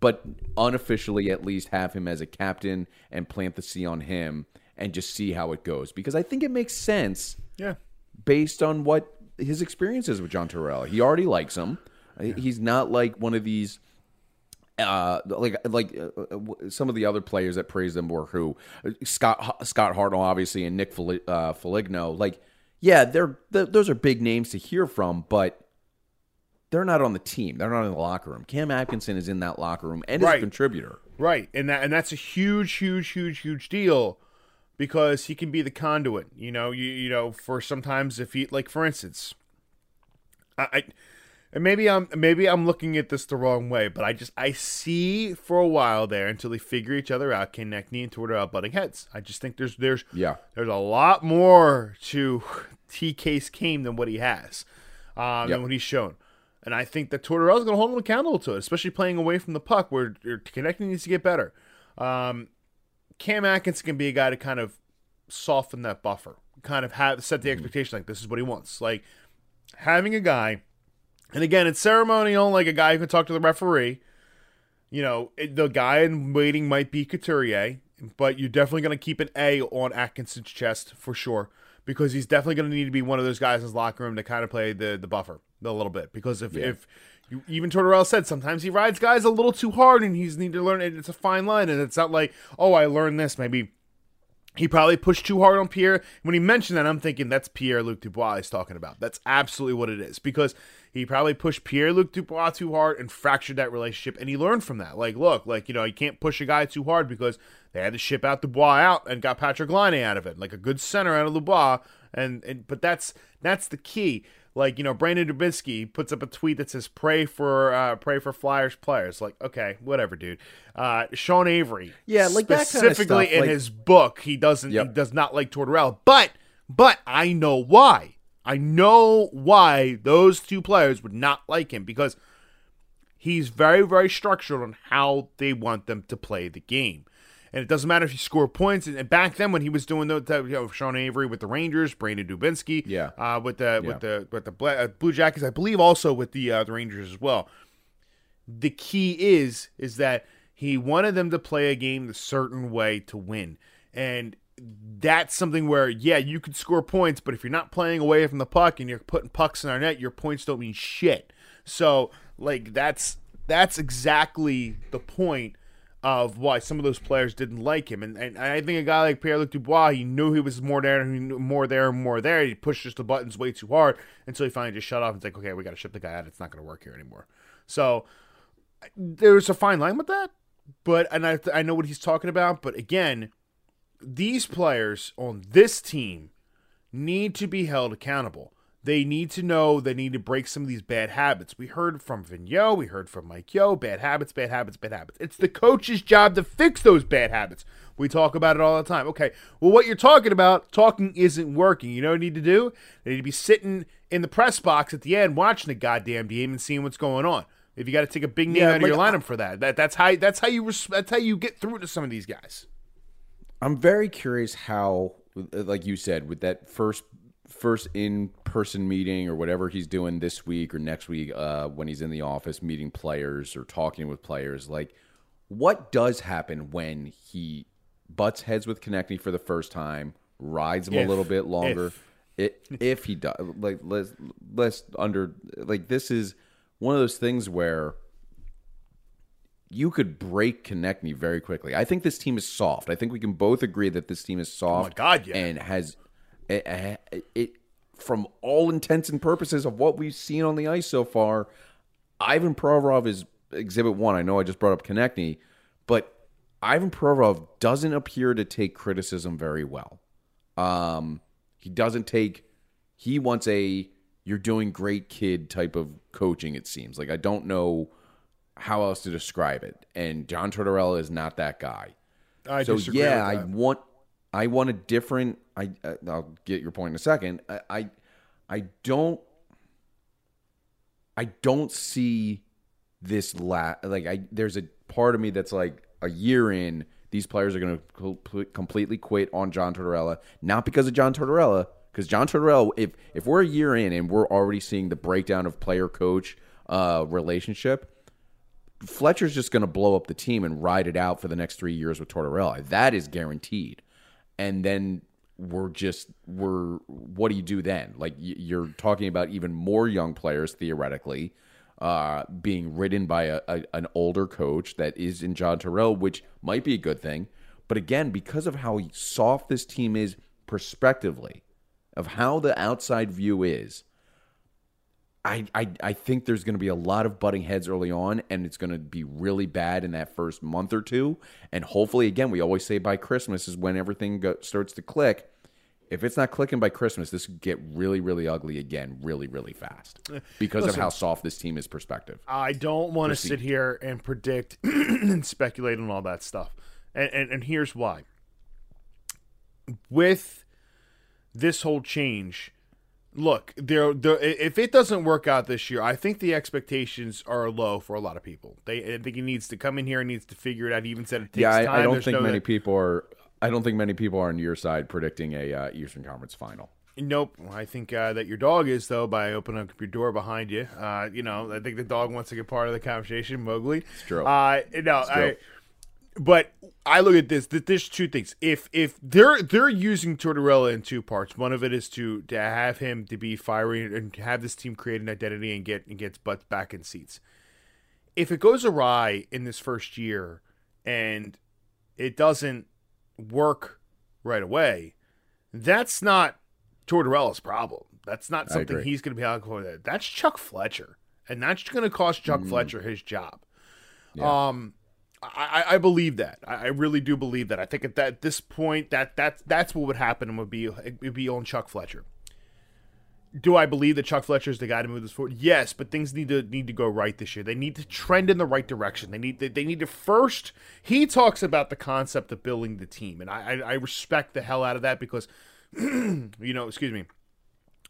[SPEAKER 1] but unofficially at least have him as a captain and plant the C on him and just see how it goes because I think it makes sense
[SPEAKER 3] Yeah.
[SPEAKER 1] based on what his experience is with John Tortorella. He already likes him. He's not like one of these Uh, like like uh, uh, w- some of the other players that praised them were who Scott Scott Hartnell obviously and Nick Fel- uh, Foligno. Like, yeah, they're th- those are big names to hear from, but they're not on the team. They're not in the locker room. Cam Atkinson is in that locker room and is a contributor.
[SPEAKER 3] Right, and that and that's a huge, huge, huge, huge deal because he can be the conduit. You know, you you know, for sometimes if he like for instance, I, I and maybe I'm maybe I'm looking at this the wrong way, but I just I see for a while there until they figure each other out. Konecny and Tortorella butting heads. I just think there's there's
[SPEAKER 1] Yeah.
[SPEAKER 3] there's a lot more to TK's game than what he has, um,
[SPEAKER 1] Yep.
[SPEAKER 3] than what he's shown. And I think that Tortorella's going to hold him accountable to it, especially playing away from the puck where your connecting needs to get better. Um, Cam Atkinson can be a guy to kind of soften that buffer, kind of have set the expectation like this is what he wants. Like having a guy, and again, it's ceremonial, like a guy who can talk to the referee. You know, it, the guy in waiting might be Couturier, but you're definitely going to keep an A on Atkinson's chest for sure because he's definitely going to need to be one of those guys in his locker room to kind of play the the buffer a little bit because if if you, even Tortorella said sometimes he rides guys a little too hard and he's need to learn it. It's a fine line and it's not like oh I learned this maybe he probably pushed too hard on Pierre. When he mentioned that, I'm thinking that's Pierre Luc Dubois he's talking about. That's absolutely what it is because he probably pushed Pierre Luc Dubois too hard and fractured that relationship. And he learned from that. Like, look, like you know, you can't push a guy too hard because they had to ship out Dubois out and got Patrik Laine out of it, like a good center out of Dubois. And, and but that's that's the key. Like you know, Brandon Dubinsky puts up a tweet that says "Pray for uh, pray for Flyers players." Like, okay, whatever, dude. Uh, Sean Avery,
[SPEAKER 1] Yeah, like that kinda
[SPEAKER 3] specifically
[SPEAKER 1] stuff,
[SPEAKER 3] in
[SPEAKER 1] like-
[SPEAKER 3] his book, he doesn't he does not like Tortorella, but but I know why. I know why those two players would not like him because he's very very structured on how they want them to play the game. And it doesn't matter if you score points. And back then, when he was doing the, you know, Sean Avery with the Rangers, Brandon Dubinsky,
[SPEAKER 1] Yeah.
[SPEAKER 3] uh, with the
[SPEAKER 1] Yeah.
[SPEAKER 3] with the with the uh, Blue Jackets, I believe also with the uh, the Rangers as well. The key is is that he wanted them to play a game the certain way to win, and that's something where yeah, you could score points, but if you're not playing away from the puck and you're putting pucks in our net, your points don't mean shit. So like that's that's exactly the point of why some of those players didn't like him. And, and I think a guy like Pierre Luc Dubois, he knew he was more there, he knew more there, more there. He pushed just the buttons way too hard until he finally just shut off and like, okay, we got to ship the guy out. It's not going to work here anymore. So there's a fine line with that. But, and I, I know what he's talking about. But again, these players on this team need to be held accountable. They need to know they need to break some of these bad habits. We heard from Vigneault, we heard from Mike Yeo, bad habits, bad habits, bad habits. It's the coach's job to fix those bad habits. We talk about it all the time. Okay, well, what you're talking about, talking isn't working. You know what you need to do? You need to be sitting in the press box at the end watching the goddamn game and seeing what's going on. If you got to take a big name
[SPEAKER 1] Yeah,
[SPEAKER 3] out of
[SPEAKER 1] like,
[SPEAKER 3] your lineup for that, that that's how that's how you that's how you get through to some of these guys.
[SPEAKER 1] I'm very curious how, like you said, with that first first in person meeting or whatever he's doing this week or next week, uh, when he's in the office meeting players or talking with players, like what does happen when he butts heads with Konecny for the first time, rides him
[SPEAKER 3] If-
[SPEAKER 1] a little bit longer,
[SPEAKER 3] if.
[SPEAKER 1] if, if he does, like let's let's under like this is one of those things where you could break Konecny very quickly. I think this team is soft. I think we can both agree that this team is soft.
[SPEAKER 3] My God, yeah.
[SPEAKER 1] And has it, it, it from all intents and purposes of what we've seen on the ice so far. Ivan Provorov is exhibit one. I know I just brought up Konecny, but Ivan Provorov doesn't appear to take criticism very well. Um, he doesn't take. He wants a "you're doing great, kid" type of coaching. It seems like I don't know how else to describe it. And John Tortorella is not that guy.
[SPEAKER 3] I
[SPEAKER 1] so
[SPEAKER 3] disagree
[SPEAKER 1] yeah, I want I want a different. I uh, I'll get your point in a second. I I, I don't I don't see this la like I there's a part of me that's like a year in these players are going to completely quit on John Tortorella not because of John Tortorella because John Tortorella if if we're a year in and we're already seeing the breakdown of player coach uh relationship Fletcher's just going to blow up the team and ride it out for the next 3 years with Tortorella. That is guaranteed. And then we're just we're what do you do then? Like you're talking about even more young players theoretically uh, being ridden by a, a, an older coach that is in John Terrell, which might be a good thing. But again, because of how soft this team is prospectively, of how the outside view is, I, I, I think there's going to be a lot of butting heads early on, and it's going to be really bad in that first month or two. And hopefully, again, we always say by Christmas is when everything go, starts to click. If it's not clicking by Christmas, this could get really, really ugly again, really, really fast eh, because
[SPEAKER 3] Listen.
[SPEAKER 1] of how soft this team is perspective.
[SPEAKER 3] I don't want to sit here and predict and speculate on all that stuff. And, and and here's why. With this whole change, look, there there if it doesn't work out this year, I think the expectations are low for a lot of people. They I think he needs to come in here and needs to figure it out. He even said it takes
[SPEAKER 1] yeah,
[SPEAKER 3] time.
[SPEAKER 1] I, I don't
[SPEAKER 3] There's
[SPEAKER 1] think
[SPEAKER 3] no-
[SPEAKER 1] many people are. I don't think many people are on your side predicting a uh, Eastern Conference final.
[SPEAKER 3] Nope. I think uh, that your dog is though by opening up your door behind you. Uh, you know, I think the dog wants to get part of the conversation. Mowgli. It's
[SPEAKER 1] true.
[SPEAKER 3] Uh, no,
[SPEAKER 1] It's true.
[SPEAKER 3] I. But I look at this. that There's two things. If if they're they're using Tortorella in two parts. One of it is to to have him to be fiery and have this team create an identity and get and gets butts back in seats. If it goes awry in this first year and it doesn't work right away, that's not Tortorella's problem. That's not something he's going to be out for. That that's Chuck Fletcher, and that's going to cost Chuck
[SPEAKER 1] Mm.
[SPEAKER 3] Fletcher his job.
[SPEAKER 1] Yeah.
[SPEAKER 3] Um, I, I believe that. I really do believe that. I think at that at this point, that that that's what would happen and would be would be on Chuck Fletcher. Do I believe that Chuck Fletcher is the guy to move this forward? Yes, but things need to need to go right this year. They need to trend in the right direction. They need they need to first. He talks about the concept of building the team, and I, I I respect the hell out of that because, you know, excuse me,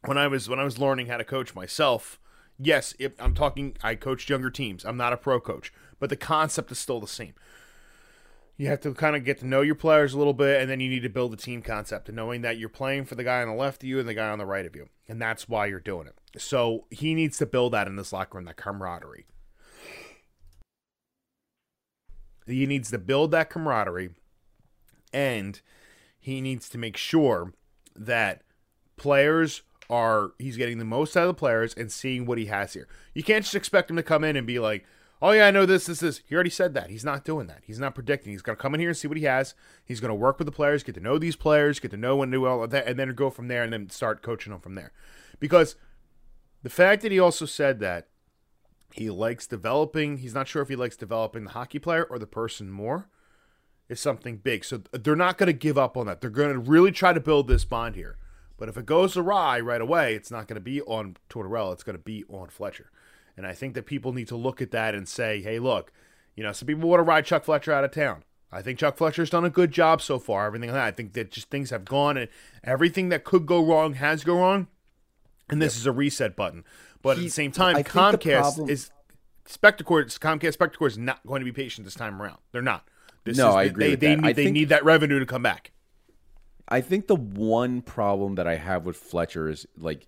[SPEAKER 3] when I was when I was learning how to coach myself, yes, if I'm talking, I coached younger teams. I'm not a pro coach, but the concept is still the same. You have to kind of get to know your players a little bit, and then you need to build a team concept, and knowing that you're playing for the guy on the left of you and the guy on the right of you, and that's why you're doing it. So he needs to build that in this locker room, that camaraderie. He needs to build that camaraderie, and he needs to make sure that players are he's getting the most out of the players and seeing what he has here. You can't just expect him to come in and be like, "Oh yeah, I know this, this, this." He already said that. He's not doing that. He's not predicting. He's to come in here and see what he has. He's to work with the players, get to know these players, get to know when to do all of that, and then go from there and then start coaching them from there. Because the fact that he also said that he likes developing, he's not sure if he likes developing the hockey player or the person more is something big. So they're not to give up on that. They're to really try to build this bond here. But if it goes awry right away, it's not going to be on Tortorella. It's going to be on Fletcher. And I think that people need to look at that and say, hey, look, you know, some people want to ride Chuck Fletcher out of town. I think Chuck Fletcher's done a good job so far. Everything like that. I think that just things have gone and everything that could go wrong has gone wrong. And this is a reset button. But at the same time,
[SPEAKER 1] I
[SPEAKER 3] Comcast
[SPEAKER 1] problem-
[SPEAKER 3] is Spectacor. Comcast Spectacor is not going to be patient this time around. They're not. This
[SPEAKER 1] No,
[SPEAKER 3] is,
[SPEAKER 1] I
[SPEAKER 3] they-
[SPEAKER 1] agree
[SPEAKER 3] They, they, need,
[SPEAKER 1] I
[SPEAKER 3] they
[SPEAKER 1] think-
[SPEAKER 3] need that revenue to come back.
[SPEAKER 1] I think the one problem that I have with Fletcher is like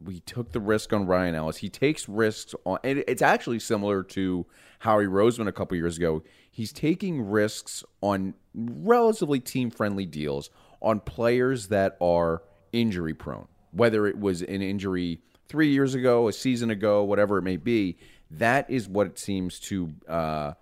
[SPEAKER 1] we took the risk on Ryan Ellis. He takes risks on, and it's actually similar to Howie Roseman a couple years ago. He's taking risks on relatively team friendly deals on players that are injury prone, whether it was an injury three years ago, a season ago, whatever it may be. That is what it seems to. Uh,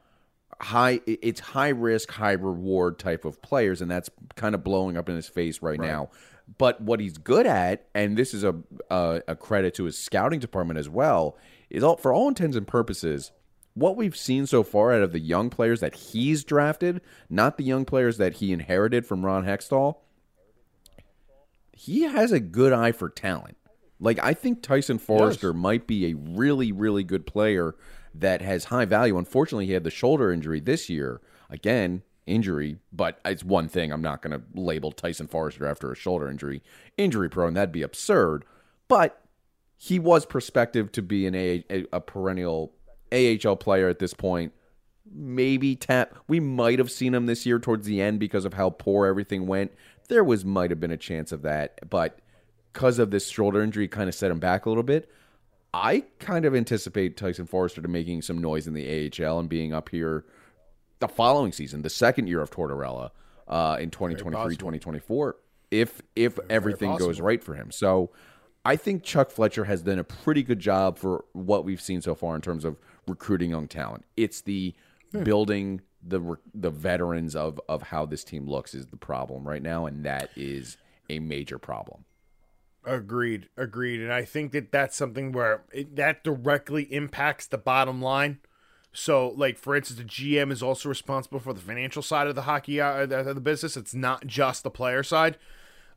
[SPEAKER 1] high it's high risk high reward type of players and that's kind of blowing up in his face right, now. But what he's good at and this is a, a a credit to his scouting department as well is all for all intents and purposes what we've seen so far out of the young players that he's drafted not the young players that he inherited from Ron Hextall he has a good eye for talent. Like I think Tyson Foerster might be a really, really good player that has high value. Unfortunately, he had the shoulder injury this year. Again, injury, but it's one thing. I'm not going to label Tyson Foerster after a shoulder injury injury prone. That'd be absurd. But he was prospective to be an a, a, a perennial AHL player at this point. Maybe tap. We might have seen him this year towards the end because of how poor everything went. There was might have been a chance of that, but because of this shoulder injury, kind of set him back a little bit. I kind of anticipate Tyson Foerster to making some noise in the AHL and being up here the following season, the second year of Tortorella uh, in 2023, 2024, if if everything goes right for him. So I think Chuck Fletcher has done a pretty good job for what we've seen so far in terms of recruiting young talent. It's the building the the veterans of of how this team looks is the problem right now, and that is a major problem.
[SPEAKER 3] Agreed, agreed, and I think that that's something where it, that directly impacts the bottom line. So, like for instance, the GM is also responsible for the financial side of the hockey uh, the, the business. It's not just the player side.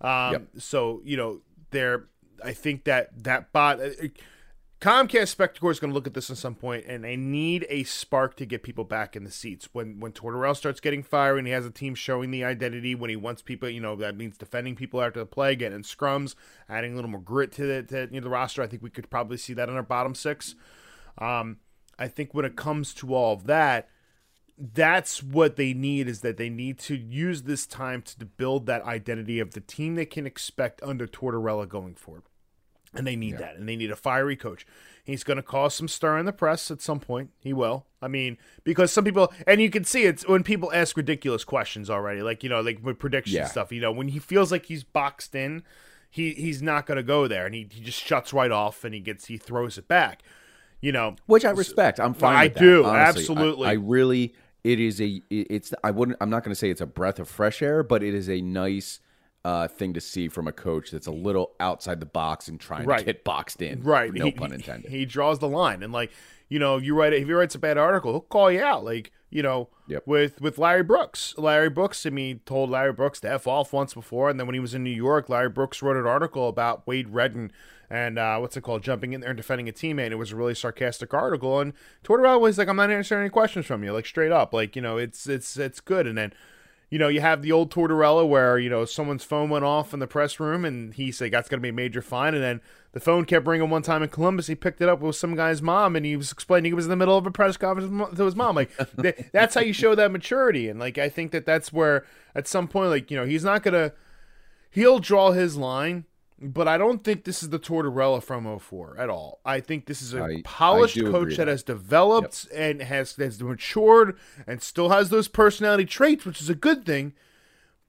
[SPEAKER 3] Um,
[SPEAKER 1] Yep.
[SPEAKER 3] So you know, there, I think that that bot. Uh, Comcast Spectacor is going to look at this at some point, and they need a spark to get people back in the seats. When when Tortorella starts getting fired, and he has a team showing the identity, when he wants people, you know, that means defending people after the play, getting in scrums, adding a little more grit to the, to, you know, the roster. I think we could probably see that in our bottom six. Um, I think when it comes to all of that, that's what they need is that they need to use this time to build that identity of the team they can expect under Tortorella going forward. And they need that. And they need a fiery coach. He's going to cause some stir in the press at some point. He will. I mean, because some people, and you can see it when people ask ridiculous questions already, like, you know, like with prediction
[SPEAKER 1] Yeah.
[SPEAKER 3] stuff, you know, when he feels like he's boxed in, he, he's not going to go there. And he, he just shuts right off and he gets, he throws it back. You know,
[SPEAKER 1] which I respect. I'm fine.
[SPEAKER 3] I
[SPEAKER 1] with that,
[SPEAKER 3] do,
[SPEAKER 1] honestly.
[SPEAKER 3] Absolutely.
[SPEAKER 1] I, really. It is a. It's. I wouldn't. I'm not going to say it's a breath of fresh air, but it is a nice uh, thing to see from a coach that's a little outside the box and trying
[SPEAKER 3] Right.
[SPEAKER 1] to get boxed in.
[SPEAKER 3] right.
[SPEAKER 1] No
[SPEAKER 3] he,
[SPEAKER 1] pun intended.
[SPEAKER 3] he draws the line. And like you know if you write if he writes a bad article he'll call you out. Like you know
[SPEAKER 1] Yep.
[SPEAKER 3] with with larry brooks. Larry brooks i mean told larry brooks to f off once before. And then when he was in new york larry brooks wrote an article about wade redden and uh, what's it called? Jumping in there and defending a teammate. It was a really sarcastic article. And tortorella was like i'm not answering any questions from you. Like straight up. Like you know it's it's it's good. And then you know, you have the old Tortorella where, you know, someone's phone went off in the press room and he said that's going to be a major fine. And then the phone kept ringing one time in Columbus. He picked it up with some guy's mom and he was explaining he was in the middle of a press conference to his mom. Like, th- that's how you show that maturity. And, like, I think that that's where at some point, like, you know, he's not going to, he'll draw his line. But I don't think this is the Tortorella from 04 at all. I think this is a
[SPEAKER 1] I- I
[SPEAKER 3] polished
[SPEAKER 1] do
[SPEAKER 3] coach that has developed and has has matured and still has those personality traits, which is a good thing.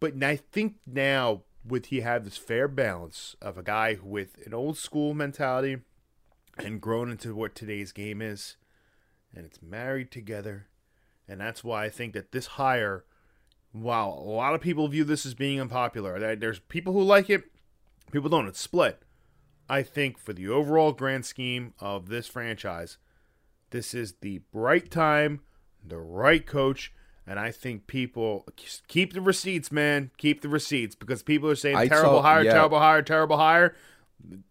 [SPEAKER 3] But I think now with he have this fair balance of a guy with an old school mentality and grown into what today's game is, and it's married together, and that's why I think that this hire, while a lot of people view this as being unpopular, there- there's people who like it, people don't. It's split. I think for the overall grand scheme of this franchise, this is the right time, the right coach, and I think people keep the receipts, man. Keep the receipts because people are saying
[SPEAKER 1] I
[SPEAKER 3] terrible
[SPEAKER 1] saw-
[SPEAKER 3] hire,
[SPEAKER 1] yeah.
[SPEAKER 3] terrible hire, terrible hire.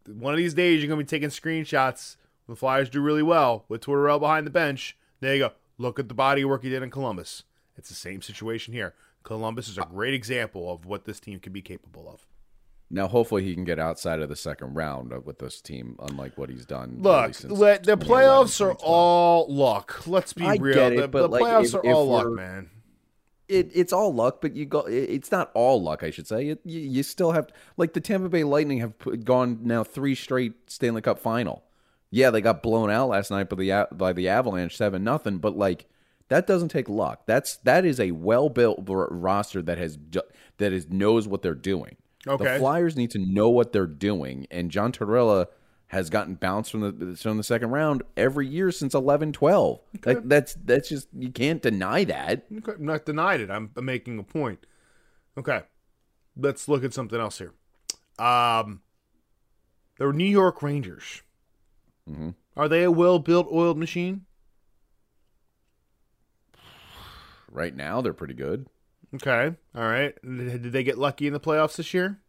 [SPEAKER 3] One of these days, you're gonna be taking screenshots. The Flyers do really well with Tortorella behind the bench. There you go. Look at the body work he did in Columbus. It's the same situation here. Columbus is a great example of what this team can be capable of.
[SPEAKER 1] Now, hopefully, he can get outside of the second round of- with this team, unlike what he's done.
[SPEAKER 3] Look,
[SPEAKER 1] since
[SPEAKER 3] let, the playoffs are all luck. Let's be
[SPEAKER 1] I
[SPEAKER 3] real.
[SPEAKER 1] get it,
[SPEAKER 3] the,
[SPEAKER 1] but,
[SPEAKER 3] the
[SPEAKER 1] like,
[SPEAKER 3] playoffs
[SPEAKER 1] if-
[SPEAKER 3] are
[SPEAKER 1] if
[SPEAKER 3] all luck, man.
[SPEAKER 1] it, it's all luck, but you go. it- It's not all luck, I should say. It, you, you still have like the Tampa Bay Lightning have put, gone now three straight Stanley Cup final. Yeah, they got blown out last night by the by the Avalanche seven nothing, but like that doesn't take luck. That's that is a well built roster that has that is knows what they're doing.
[SPEAKER 3] Okay.
[SPEAKER 1] the Flyers need to know what they're doing, and John Tortorella has gotten bounced from the from the second round every year since 11-12. Like that's that's just you can't deny that.
[SPEAKER 3] Okay, I'm not denied it. I'm, I'm making a point. Okay, let's look at something else here. Um, the New York Rangers.
[SPEAKER 1] Mm-hmm.
[SPEAKER 3] Are they a well-built, oiled machine?
[SPEAKER 1] Right now, they're pretty good.
[SPEAKER 3] Okay, all right. Did they get lucky in the playoffs this year?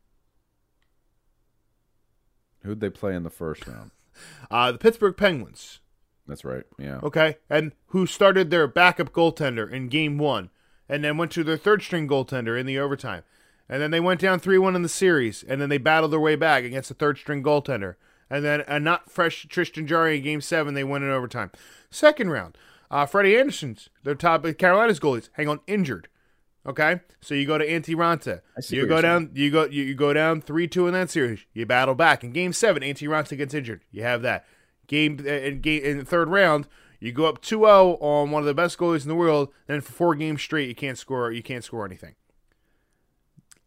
[SPEAKER 1] Who'd they play in the first round?
[SPEAKER 3] Uh, the Pittsburgh Penguins.
[SPEAKER 1] That's right. Yeah.
[SPEAKER 3] Okay, and who started their backup goaltender in Game One, and then went to their third string goaltender in the overtime, and then they went down three one in the series, and then they battled their way back against the third string goaltender, and then a not fresh Tristan Jarry in Game Seven, they went in overtime. Second round, uh, Freddie Andersen's their top Carolina's goalies hang on injured. Okay, so you go to Antti
[SPEAKER 1] Raanta.
[SPEAKER 3] You go down. You go. You, you go down three two in that series. You battle back in Game Seven. Antti Raanta gets injured. You have that game uh, in game in the third round. You go up 2-0 on one of the best goalies in the world. Then for four games straight, you can't score. You can't score anything.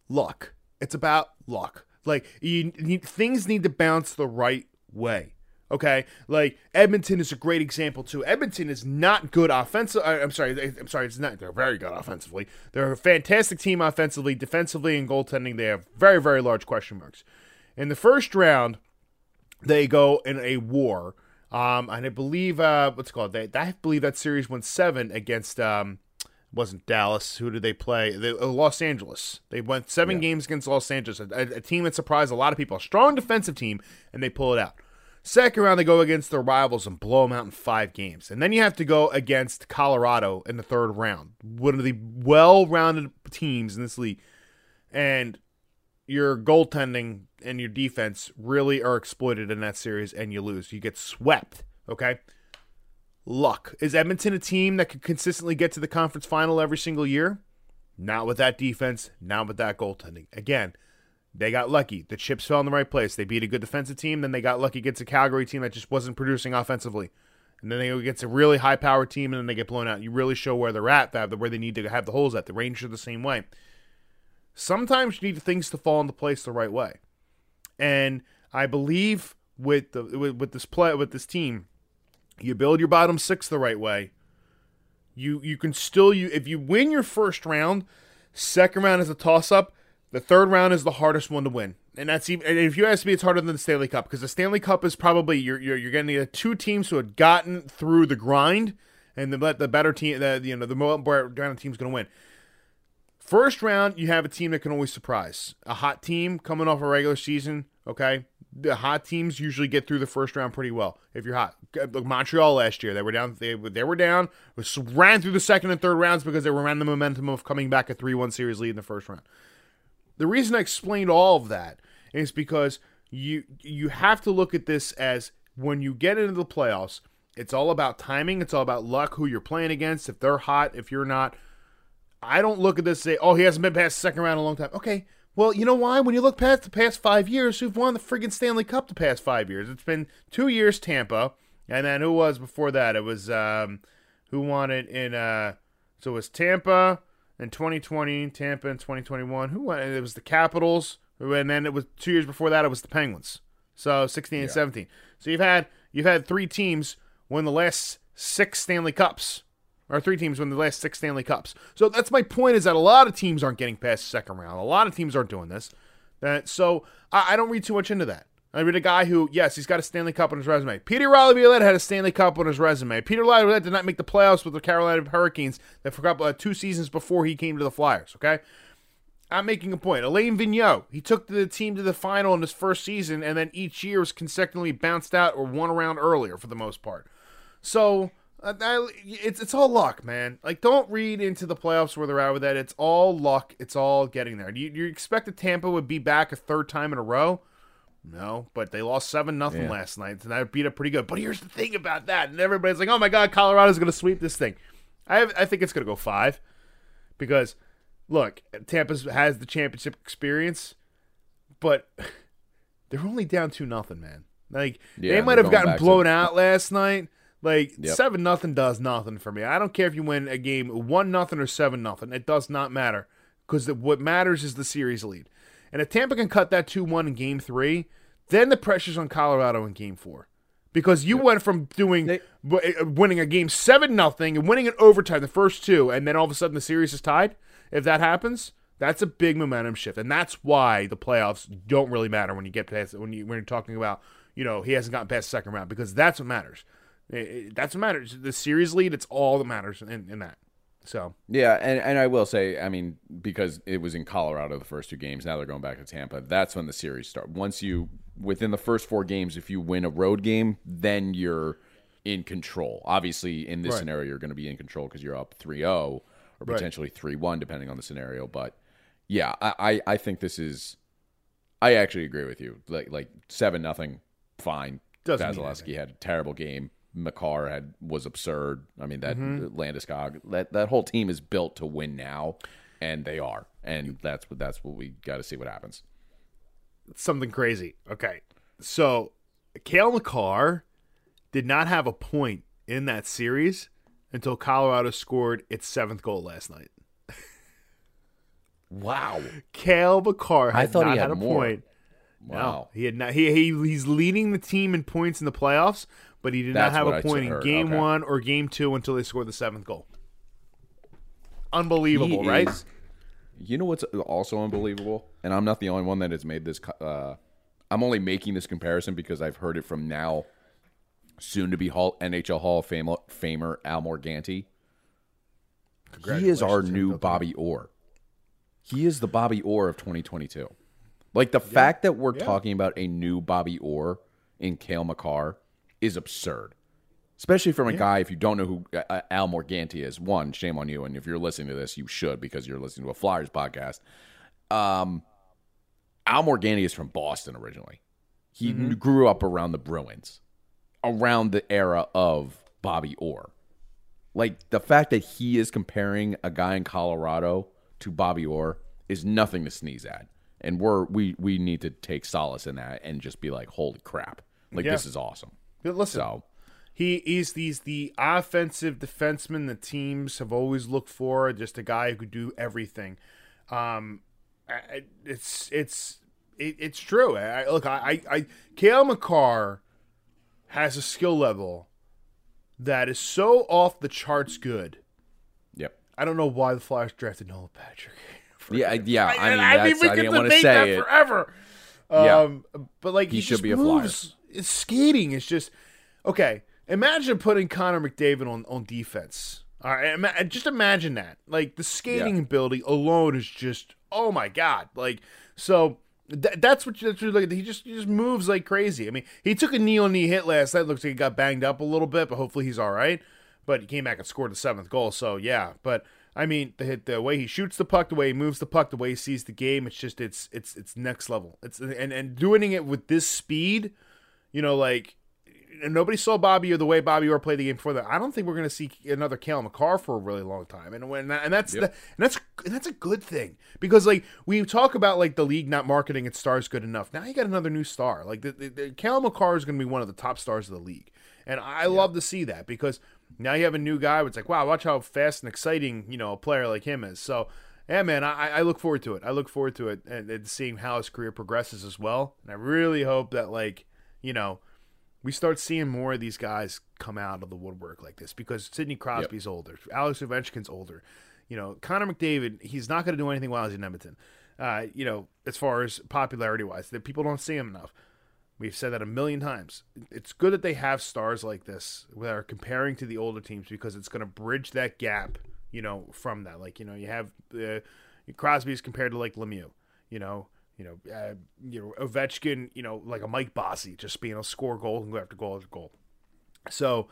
[SPEAKER 3] Luck. It's about luck. Like you need, things need to bounce the right way. Okay, like Edmonton is a great example too. Edmonton is not good offensive. uh, I'm sorry, I'm sorry. It's not. They're very good offensively. They're a fantastic team offensively, defensively, and goaltending. They have very, very large question marks. In the first round, they go in a war. Um, and I believe uh, what's it called? They, I believe that series went seven against um, wasn't Dallas. Who did they play? They, uh, Los Angeles. They went seven games against Los Angeles, a, a, a team that surprised a lot of people. A strong defensive team, and they pull it out. Second round, they go against their rivals and blow them out in five games. And then you have to go against Colorado in the third round, one of the well rounded teams in this league. And your goaltending and your defense really are exploited in that series, and you lose. You get swept, okay? Luck. Is Edmonton a team that could consistently get to the conference final every single year? Not with that defense, not with that goaltending. Again, they got lucky. The chips fell in the right place. They beat a good defensive team, then they got lucky against a Calgary team that just wasn't producing offensively. And then they go against a really high powered team and then they get blown out. You really show where they're at, where they need to have the holes at. The Rangers are the same way. Sometimes you need things to fall into place the right way. And I believe with the with, with this play with this team, you build your bottom six the right way. You you can still you if you win your first round, second round is a toss up. The third round is the hardest one to win, and that's even. And if you ask me, it's harder than the Stanley Cup because the Stanley Cup is probably you're you're, you're getting the two teams who had gotten through the grind, and the the better team, the you know the more round team's going to win. First round, you have a team that can always surprise. A hot team coming off a regular season, okay? The hot teams usually get through the first round pretty well. If you're hot, look Montreal last year, they were down. They, they were down. Ran through the second and third rounds because they were around the momentum of coming back a three-one series lead in the first round. The reason I explained all of that is because you you have to look at this as when you get into the playoffs, it's all about timing. It's all about luck, who you're playing against, if they're hot, if you're not. I don't look at this say, oh, he hasn't been past second round in a long time. Okay, well, you know why? When you look past the past five years, who've won the friggin' Stanley Cup the past five years? It's been two years Tampa, and then who was before that? It was um, who won it in uh, so it was Tampa in 2020, Tampa in 2021. Who won? It was the Capitals, and then it was two years before that. It was the Penguins. So 16 and 17. So you've had you've had three teams win the last six Stanley Cups or three teams win the last six Stanley Cups. So that's my point is that a lot of teams aren't getting past the second round. A lot of teams aren't doing this. Uh, so I, I, don't read too much into that. I mean, a guy who, yes, he's got a Stanley Cup on his resume. Peter Laviolette had a Stanley Cup on his resume. Peter Laviolette did not make the playoffs with the Carolina Hurricanes that for uh, two seasons before he came to the Flyers, okay? I'm making a point. Alain Vigneault, he took the team to the final in his first season, and then each year was consecutively bounced out or one around earlier for the most part. So uh, it's it's all luck, man. Like, don't read into the playoffs where they're at with that. It's all luck. It's all getting there. Do you, you expect that Tampa would be back a third time in a row? No, but they lost seven nothing
[SPEAKER 1] Yeah.
[SPEAKER 3] last night, and that beat it pretty good. But here's the thing about that, and everybody's like, "Oh my God, Colorado's going to sweep this thing." I have, I think it's going to go five, because look, Tampa has the championship experience, but they're only down two nothing, man. Like
[SPEAKER 1] Yeah,
[SPEAKER 3] they might have gotten
[SPEAKER 1] back to-
[SPEAKER 3] blown out last night. Like
[SPEAKER 1] Yep.
[SPEAKER 3] seven nothing does nothing for me. I don't care if you win a game one nothing or seven nothing. It does not matter because what matters is the series lead. And if Tampa can cut that two one in Game Three, then the pressure's on Colorado in Game Four. Because you went from doing
[SPEAKER 1] They-
[SPEAKER 3] w- uh, winning a game seven nothing and winning in overtime the first two, and then all of a sudden the series is tied. If that happens, that's a big momentum shift, and that's why the playoffs don't really matter when you get past when you when you're talking about you know he hasn't gotten past the second round because that's what matters. It- it- that's what matters. The series lead, it's all that matters in, in that. So
[SPEAKER 1] Yeah, and, and I will say, I mean, because it was in Colorado the first two games, now they're going back to Tampa. That's when the series start. Once you within the first four games, if you win a road game, then you're in control. Obviously, in this
[SPEAKER 3] Right.
[SPEAKER 1] scenario, you're going to be in control because you're up 3-0 or potentially 3-1, depending on the scenario. But yeah, I, I, I think this is. I actually agree with you. Like like seven nothing, fine.
[SPEAKER 3] Doesn't
[SPEAKER 1] Vasilevskiy had a terrible game. Makar had was absurd. I mean that
[SPEAKER 3] Mm-hmm.
[SPEAKER 1] Landeskog that that whole team is built to win now, and they are, and that's what that's what we got to see what happens.
[SPEAKER 3] something crazy. Okay, so Cale Makar did not have a point in that series until Colorado scored its seventh goal last night.
[SPEAKER 1] Wow,
[SPEAKER 3] Cale Makar
[SPEAKER 1] I
[SPEAKER 3] had
[SPEAKER 1] thought he had
[SPEAKER 3] had a
[SPEAKER 1] more.
[SPEAKER 3] point
[SPEAKER 1] Wow.
[SPEAKER 3] he had not. He, he he's leading the team in points in the playoffs, but he did
[SPEAKER 1] That's
[SPEAKER 3] not have a point in game
[SPEAKER 1] Okay.
[SPEAKER 3] one or game two until they scored the seventh goal. Unbelievable,
[SPEAKER 1] He
[SPEAKER 3] right?
[SPEAKER 1] is- you know what's also unbelievable, and I'm not the only one that has made this. Uh, I'm only making this comparison because I've heard it from now, soon to be Hall, NHL Hall of Fame, Famer Al Morganti. He is our new Bobby Orr. He is the Bobby Orr of 2022. Like the fact that we're talking about a new Bobby Orr in Cale Makar is absurd. Especially from a guy, if you don't know who uh, Al Morganti is, one, shame on you. And if you're listening to this, you should because you're listening to a Flyers podcast. Um, Al Morganti is from Boston originally. He grew up around the Bruins, around the era of Bobby Orr. Like the fact that he is comparing a guy in Colorado to Bobby Orr is nothing to sneeze at. And we're we we need to take solace in that and just be like, holy crap. Like
[SPEAKER 3] Yeah.
[SPEAKER 1] this is awesome.
[SPEAKER 3] But listen,
[SPEAKER 1] So
[SPEAKER 3] He is he's the offensive defenseman the teams have always looked for, just a guy who could do everything. Um, it's it's it, it's true. I, I- look, I, I, I Cale Makar has a skill level that is so off the charts good.
[SPEAKER 1] Yep.
[SPEAKER 3] I don't know why the Flyers drafted Nolan Patrick.
[SPEAKER 1] Yeah, yeah. I mean,
[SPEAKER 3] I
[SPEAKER 1] that's,
[SPEAKER 3] we
[SPEAKER 1] I
[SPEAKER 3] could
[SPEAKER 1] didn't want to
[SPEAKER 3] debate
[SPEAKER 1] say
[SPEAKER 3] that
[SPEAKER 1] it.
[SPEAKER 3] forever.
[SPEAKER 1] Yeah.
[SPEAKER 3] Um, but like
[SPEAKER 1] He
[SPEAKER 3] he,
[SPEAKER 1] should be a Flyer.
[SPEAKER 3] Skating is just okay. Imagine putting Connor McDavid on on defense. All right, ima- just imagine that. Like the skating
[SPEAKER 1] Yeah.
[SPEAKER 3] ability alone is just oh my god. Like so. Th- that's what you, that's what you look at. He just he just moves like crazy. I mean, he took a knee on knee hit last night. Looks like he got banged up a little bit, but hopefully he's all right. But he came back and scored the seventh goal. So yeah, but I mean, the the way he shoots the puck, the way he moves the puck, the way he sees the game, it's just it's it's it's next level. It's and and doing it with this speed, you know, like nobody saw Bobby Orr the way Bobby Orr played the game before that. I don't think we're going to see another Cale Makar for a really long time, and when and that's the, and that's and that's a good thing because like we talk about like the league not marketing its stars good enough. Now you got another new star. Like the, the, the Cale Makar is going to be one of the top stars of the league, and I love to see that because now you have a new guy. It's like wow, watch how fast and exciting you know a player like him is. So. Yeah, man, I, I look forward to it. I look forward to it and, and seeing how his career progresses as well. And I really hope that, like, you know, we start seeing more of these guys come out of the woodwork like this because Sidney Crosby's older, Alex Ovechkin's older. You know, Connor McDavid, he's not going to do anything while he's in Edmonton. Uh, you know, as far as popularity wise, that people don't see him enough. We've said that a million times. It's good that they have stars like this that are comparing to the older teams because it's going to bridge that gap. You know, from that, like you know, you have uh, Crosby's compared to like Lemieux. You know, you know, uh, you know Ovechkin. You know, like a Mike Bossy, just being able to score goal and go after goal after goal. So,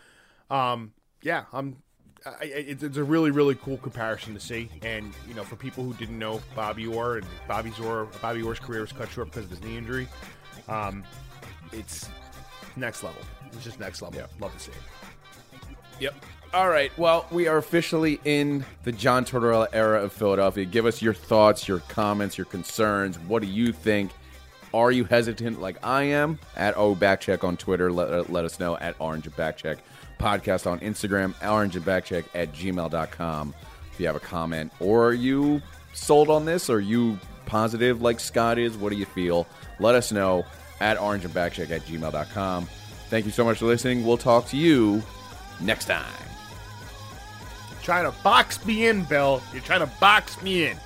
[SPEAKER 3] um, yeah, I'm. I, it's, it's a really, really cool comparison to see, and you know, for people who didn't know Bobby Orr and Bobby Orr, Bobby Orr's career was cut short because of his knee injury. Um, it's next level. It's just next level. Love to see it.
[SPEAKER 1] Yep. All right. Well, we are officially in the John Tortorella era of Philadelphia. Give us your thoughts, your comments, your concerns. What do you think? Are you hesitant like I am? At O Backcheck on Twitter. Let, uh, let us know at Orange and Backcheck. Podcast on Instagram, Orange and Backcheck at gmail.com. If you have a comment. Or are you sold on this? Are you positive like Scott is? What do you feel? Let us know at Orange and Backcheck at gmail.com. Thank you so much for listening. We'll talk to you next time.
[SPEAKER 3] You're trying to box me in, Bill. You're trying to box me in.